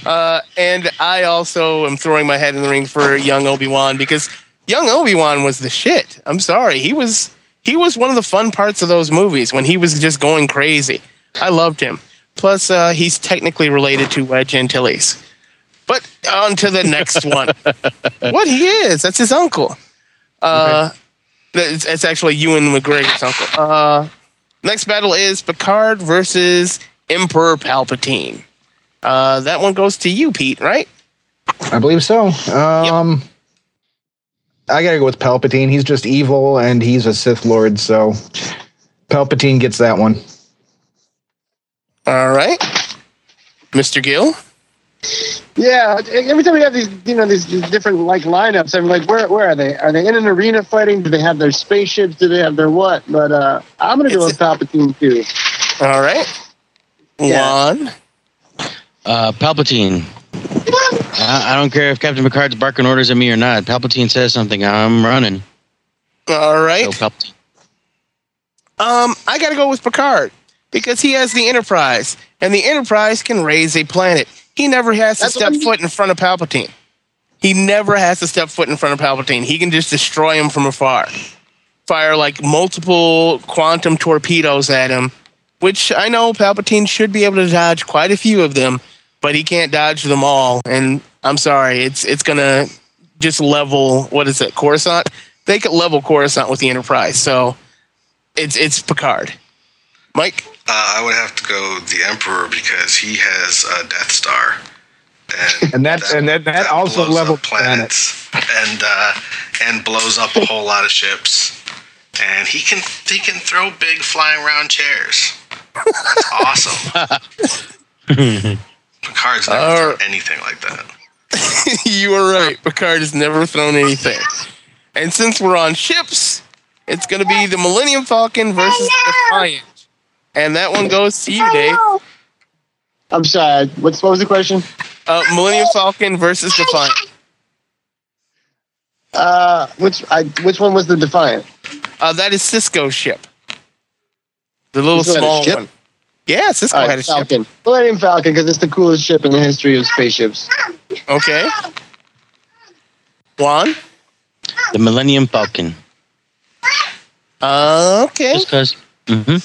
B: Uh, and I also am throwing my head in the ring for young Obi Wan because young Obi Wan was the shit. I'm sorry, he was he was one of the fun parts of those movies when he was just going crazy. I loved him. Plus, uh, he's technically related to Wedge Antilles. But on to the next one. what he is? That's his uncle. Uh, it's, it's actually Ewan McGregor's uncle. Uh, next battle is Picard versus Emperor Palpatine. Uh, that one goes to you, Pete, right?
D: I believe so. Um, I got to go with Palpatine. He's just evil and he's a Sith Lord. So Palpatine gets that one.
B: All right. Mr. Gill?
E: Yeah, every time we have these, you know, these, these different like lineups, I'm like, where, where are they? Are they in an arena fighting? Do they have their spaceships? Do they have their what? But uh, I'm gonna go
B: It's-
E: with Palpatine too.
B: All right.
E: Yeah.
B: One.
F: Uh, Palpatine. I, I don't care if Captain Picard's barking orders at me or not. Palpatine says something, I'm running.
B: All right.
F: So Palpatine.
B: Um, I got to go with Picard because he has the Enterprise, and the Enterprise can raise a planet. He never has to
E: That's
B: step foot in front of Palpatine. He never has to step foot in front of Palpatine. He can just destroy him from afar. Fire like multiple quantum torpedoes at him, which I know Palpatine should be able to dodge quite a few of them, but he can't dodge them all. And I'm sorry, it's it's gonna just level what is it, Coruscant? They could level Coruscant with the Enterprise, so it's it's Picard. Mike,
C: Uh, I would have to go the Emperor because he has a Death Star, and,
D: And that- and that- that also
C: blows
D: level
C: planets and uh, and blows up a whole lot of ships. And he can he can throw big flying round chairs. That's awesome. Picard's never
B: Uh,
C: thrown anything like that.
B: you are right. Picard has never thrown anything. And since we're on ships, it's going to be the Millennium Falcon versus the Defiant. And that one goes to you, Dave.
E: I'm sorry. What's what was the question?
B: Uh, Millennium Falcon versus Defiant.
E: Uh, which I which one was the Defiant?
B: Uh, that is Sisko's ship. The little
E: Sisko
B: small
E: ship?
B: one. Yeah, Sisko
E: All right,
B: had a ship.
E: Falcon. Millennium Falcon because it's the coolest ship in the history of spaceships.
B: Okay. Juan?
F: The Millennium Falcon.
B: Uh, okay.
F: Just because. hmm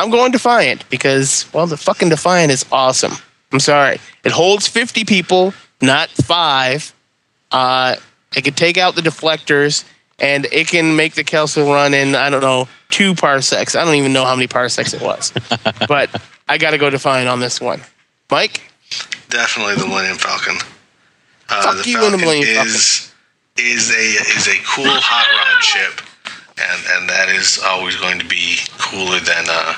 B: I'm going Defiant because, well, the fucking Defiant is awesome. I'm sorry. It holds 50 people, not five. Uh, it can take out the deflectors, and it can make the Kessel run in, I don't know, two parsecs. I don't even know how many parsecs it was. but I got to go Defiant on this one. Mike?
C: Definitely the Millennium Falcon. Uh,
B: Fuck
C: the
B: you and the
C: Falcon
B: Millennium
C: is is a is a cool hot rod ship, and and that is always going to be cooler than uh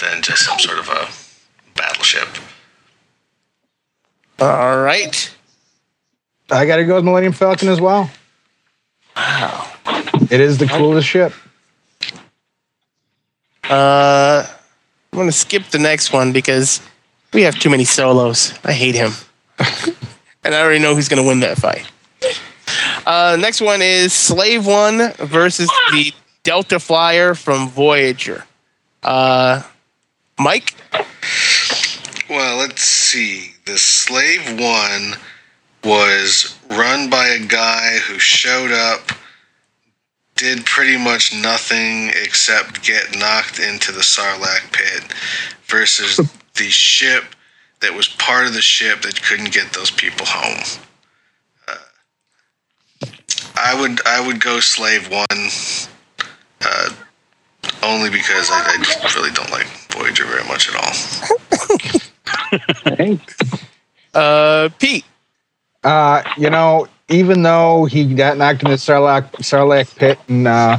C: than just some sort of a battleship.
B: All right.
D: I got to go with Millennium Falcon as well.
B: Wow.
D: It is the coolest ship.
B: Uh, I'm going to skip the next one because we have too many solos. I hate him. and I already know who's going to win that fight. Uh, next one is Slave One versus the Delta Flyer from Voyager. Uh, Mike?
C: Well, let's see. The Slave One was run by a guy who showed up, did pretty much nothing except get knocked into the Sarlacc pit, versus the ship that was part of the ship that couldn't get those people home. I would I would go Slave One, uh, only because I, I just really don't like Voyager very much at all.
B: Uh, Pete?
D: Uh, you know, even though he got knocked in the Sarlacc, Sarlacc pit, and uh,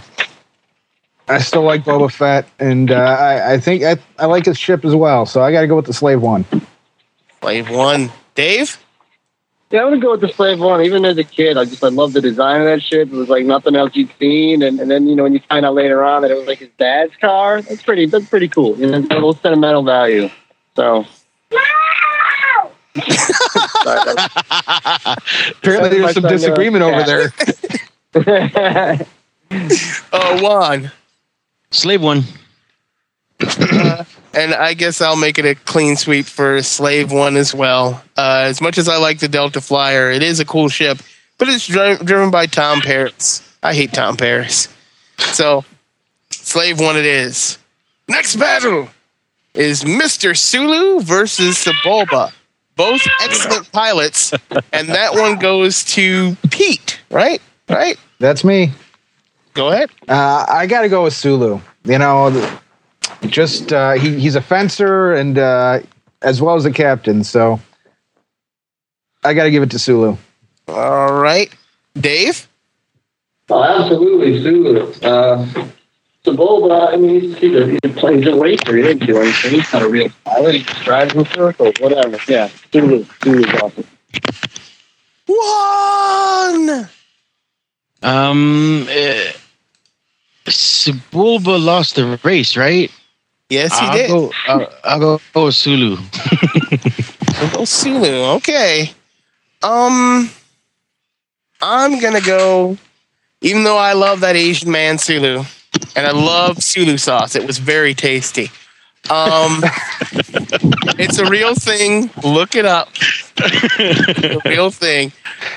D: I still like Boba Fett, and uh, I, I think I, I like his ship as well. So I got to go with the Slave One.
B: Slave One. Dave?
E: Yeah, I'm gonna go with the Slave One. Even as a kid, I just I loved the design of that ship. It was like nothing else you'd seen, and, and then you know when you find out later on that it was like his dad's car, that's pretty that's pretty cool. You know, it's a little sentimental value. So. Sorry,
D: Apparently, there's some
E: uh,
D: disagreement over
E: cat.
D: there.
B: Uh, Juan.
F: Slave one.
B: And I guess I'll make it a clean sweep for Slave One as well. Uh, as much as I like the Delta Flyer, it is a cool ship, but it's dri- driven by Tom Paris. I hate Tom Paris. So, Slave One it is. Next battle is Mr. Sulu versus Sebulba. Both excellent pilots, and that one goes to Pete, right? Right?
D: That's me.
B: Go ahead.
D: Uh, I got to go with Sulu. You know, just uh, he, he's a fencer and uh, as well as a captain. So I got to give it to Sulu.
B: All right. Dave?
G: Oh, absolutely, Sulu. Uh, Sebulba, I mean, he's, he's, a, he's, a, play- he's a racer. He didn't do anything. He's not a real pilot. He just drives in circles, whatever. Yeah, Sulu. Sulu's awesome.
B: One!
F: Um, uh, Sebulba lost the race, right?
B: Yes, he
F: I'll
B: did.
F: Go, I'll, I'll go oh, Sulu.
B: Oh, Sulu. Okay. Um, I'm gonna go. Even though I love that Asian man Sulu, and I love Sulu sauce, it was very tasty. Um, it's a real thing. Look it up. a real thing.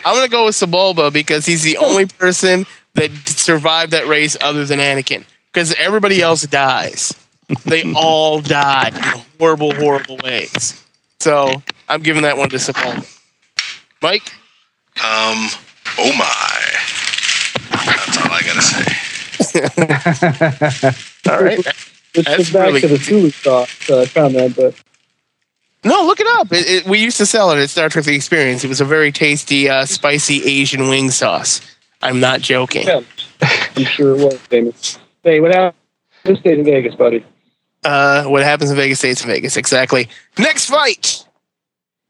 B: I'm gonna go with Sebulba because he's the only person that survived that race other than Anakin. Because everybody else dies. They all died in horrible, horrible ways. So I'm giving that one to Sebulba. Mike.
C: Um, oh my. That's all I gotta say.
B: All right.
G: Let's
B: That's
G: get back
B: really
G: to the
B: easy.
G: Sulu sauce uh, comment, but
B: No, look it up. It, it, we used to sell it at Star Trek: The Experience. It was a very tasty, uh, spicy Asian wing sauce. I'm not joking.
G: yeah, I'm sure it was famous. Hey, what happened? This stays in Vegas, buddy.
B: Uh, what happens in Vegas stays in Vegas. Exactly. Next fight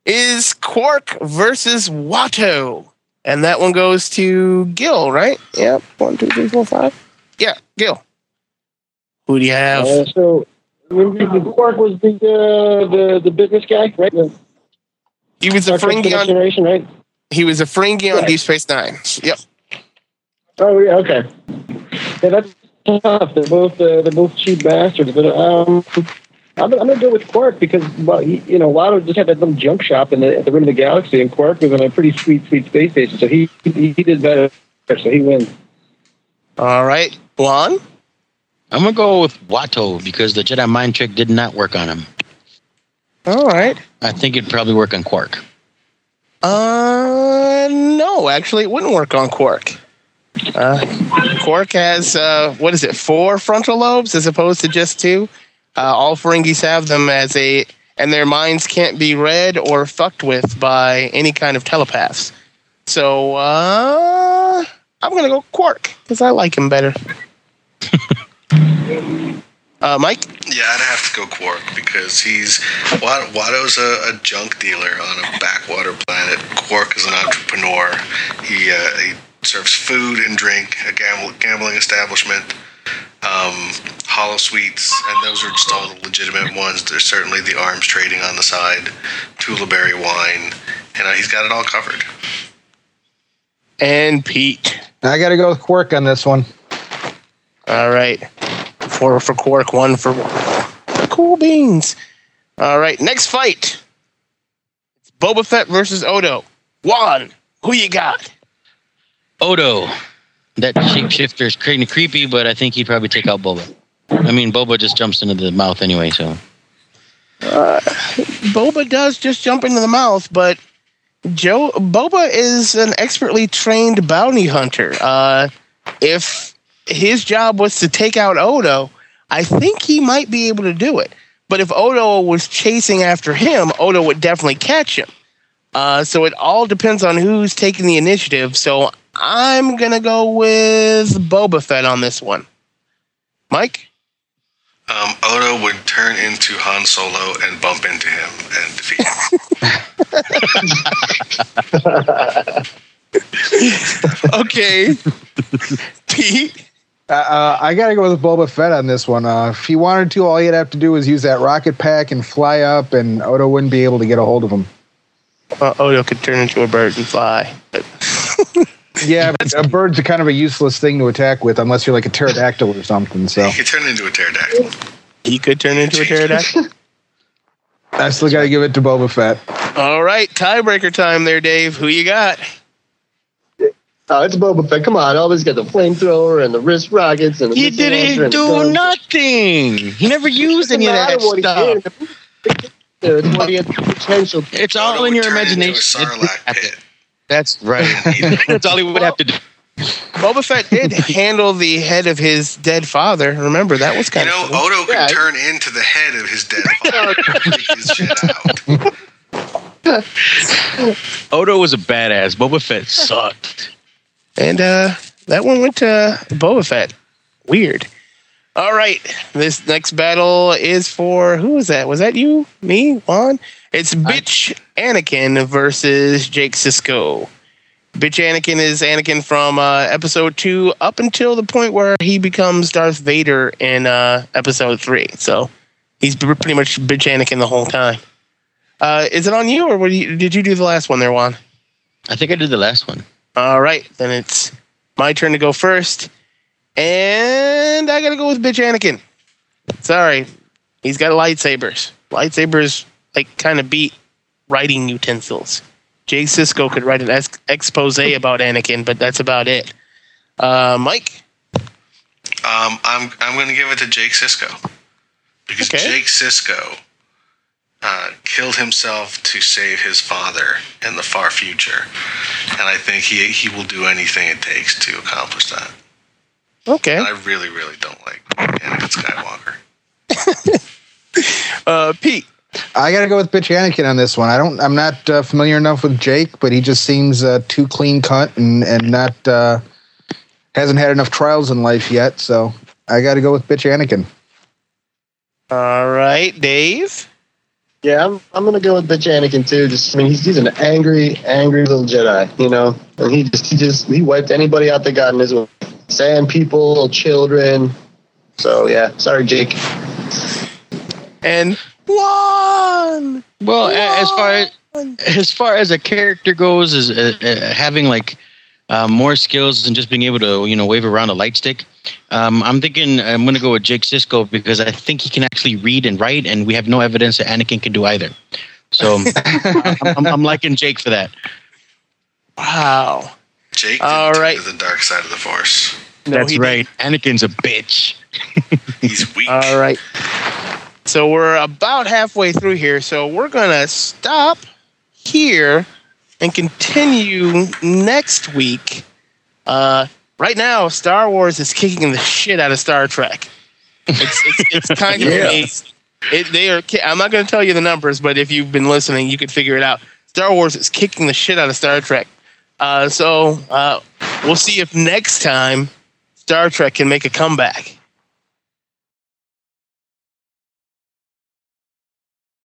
B: is Quark versus Watto, and that one goes to Gil, right? Yep. One, two, three, four, five. Yeah, Gil. Who do you have?
G: Uh, so, remember Quark was the uh, the the business guy, right? The
B: he was a Ferengi on.
G: Generation, right?
B: He was a Ferengi on
G: Right.
B: Deep Space Nine. Yep.
G: Oh yeah, okay. Yeah, that's tough. They're both uh, they're both cheap bastards, but um, I'm, I'm gonna go with Quark because well, he, you know, Watto just had that little junk shop in the, at the rim of the galaxy, and Quark was on a pretty sweet, sweet space station, so he he, he did better, so he wins.
B: All right, Juan.
F: I'm gonna go with Watto because the Jedi mind trick did not work on him.
B: All right.
F: I think it'd probably work on Quark.
B: Uh, no, actually, it wouldn't work on Quark. Uh, Quark has uh, what is it? Four frontal lobes as opposed to just two. Uh, all Ferengis have them as a, and their minds can't be read or fucked with by any kind of telepaths. So uh, I'm gonna go Quark because I like him better. uh, Mike.
C: Yeah, I'd have to go Quark because he's Wat- Watto's a, a junk dealer on a backwater planet. Quark is an entrepreneur. He uh, he serves food and drink, a gamble, gambling establishment, um, holosuites, and those are just all the legitimate ones. There's certainly the arms trading on the side, Tulaberry wine, and uh, he's got it all covered.
B: And Pete.
D: I got to go with Quark on this one.
B: All right. Four for Quark, one for Cool Beans. All right. Next fight. It's Boba Fett versus Odo. Juan, who you got?
F: Odo, that shapeshifter is kind of creepy, but I think he'd probably take out Boba. I mean, Boba just jumps into the mouth anyway, so
B: Boba does just jump into the mouth, but Joe Boba is an expertly trained bounty hunter. Uh, if his job was to take out Odo, I think he might be able to do it. But if Odo was chasing after him, Odo would definitely catch him. Uh, so it all depends on who's taking the initiative. So I'm gonna go with Boba Fett on this one. Mike.
C: Um, Odo would turn into Han Solo and bump into him and defeat him.
B: Okay. Pete.
D: Uh, uh, I got to go with Boba Fett on this one. Uh, if he wanted to, all he'd have to do is use that rocket pack and fly up, and Odo wouldn't be able to get a hold of him.
B: Uh, Odo could turn into a bird and fly. But
D: Yeah, but a bird's a kind of a useless thing to attack with unless you're like a pterodactyl or something. So
C: He could turn into a pterodactyl.
B: he could turn into a pterodactyl.
D: I still got to give it to Boba Fett.
B: All right, tiebreaker time there, Dave. Who you got?
E: Oh, it's Boba Fett. Come on, always got the flamethrower and the wrist rockets and the
F: he
E: missile launcher
F: didn't
E: and the
F: do nothing. He never used any of that
E: Doesn't what he
F: stuff.
E: did. Dude, what he had the potential.
F: It's all in your
C: turn into a
F: imagination.
C: Sarlacc pit.
F: That's right. That's all he would have to do.
B: Boba Fett did handle the head of his dead father. Remember that was kind
C: You
B: kind
C: know,
B: of funny.
C: Odo could
E: Yeah.
C: turn into the head of his dead father his.
F: Odo was a badass. Boba Fett sucked.
B: and uh, that one went to Boba Fett. Weird. All right, this next battle is for who was that? Was that you, me, Juan? It's bitch Anakin versus Jake Sisko. Bitch Anakin is Anakin from uh, episode two up until the point where he becomes Darth Vader in uh, episode three. So he's pretty much bitch Anakin the whole time. Uh, is it on you, or you, did you do the last one there, Juan?
F: I think I did the last one.
B: All right, then it's my turn to go first, and I gotta go with bitch Anakin. Sorry, He's got lightsabers. Lightsabers like kind of beat writing utensils. Jay Sisko could write an ex- expose about Anakin, but that's about it. Uh, Mike,
C: Um, I'm I'm going to give it to Jake Sisko because
B: Okay.
C: Jake Sisko uh, killed himself to save his father in the far future, and I think he he will do anything it takes to accomplish that.
B: okay.
C: And I really really don't like Anakin Skywalker.
B: Uh, Pete,
D: I got to go with bitch Anakin on this one. I don't. I'm not uh, familiar enough with Jake, but he just seems uh, too clean cut and and not uh, hasn't had enough trials in life yet. So I got to go with bitch Anakin.
B: all right, Dave.
E: Yeah, I'm, I'm gonna go with bitch Anakin too. Just I mean, he's, he's an angry, angry little Jedi, you know, and he just he just he wiped anybody out that got in his way, sand people, children. So yeah, sorry, Jake.
B: And one.
F: Well, a- as far as as far as a character goes, is uh, uh, having like uh, more skills than just being able to you know wave around a light stick. Um, I'm thinking I'm going to go with Jake Sisko because I think he can actually read and write, and we have no evidence that Anakin can do either. So I'm, I'm, I'm liking Jake for that.
B: Wow.
C: Jake
B: All
C: didn't
B: right.
C: turn to the dark side of the Force.
B: No,
F: That's
B: he
F: right. Anakin's a bitch.
C: He's weak.
B: All right. So we're about halfway through here. So we're going to stop here and continue next week. Uh, right now, Star Wars is kicking the shit out of Star Trek. It's, it's, it's kind of
D: Yeah.
B: amazing. It, they are. I'm not going to tell you the numbers, but if you've been listening, you can figure it out. Star Wars is kicking the shit out of Star Trek. Uh, so uh, we'll see if next time Star Trek can make a comeback.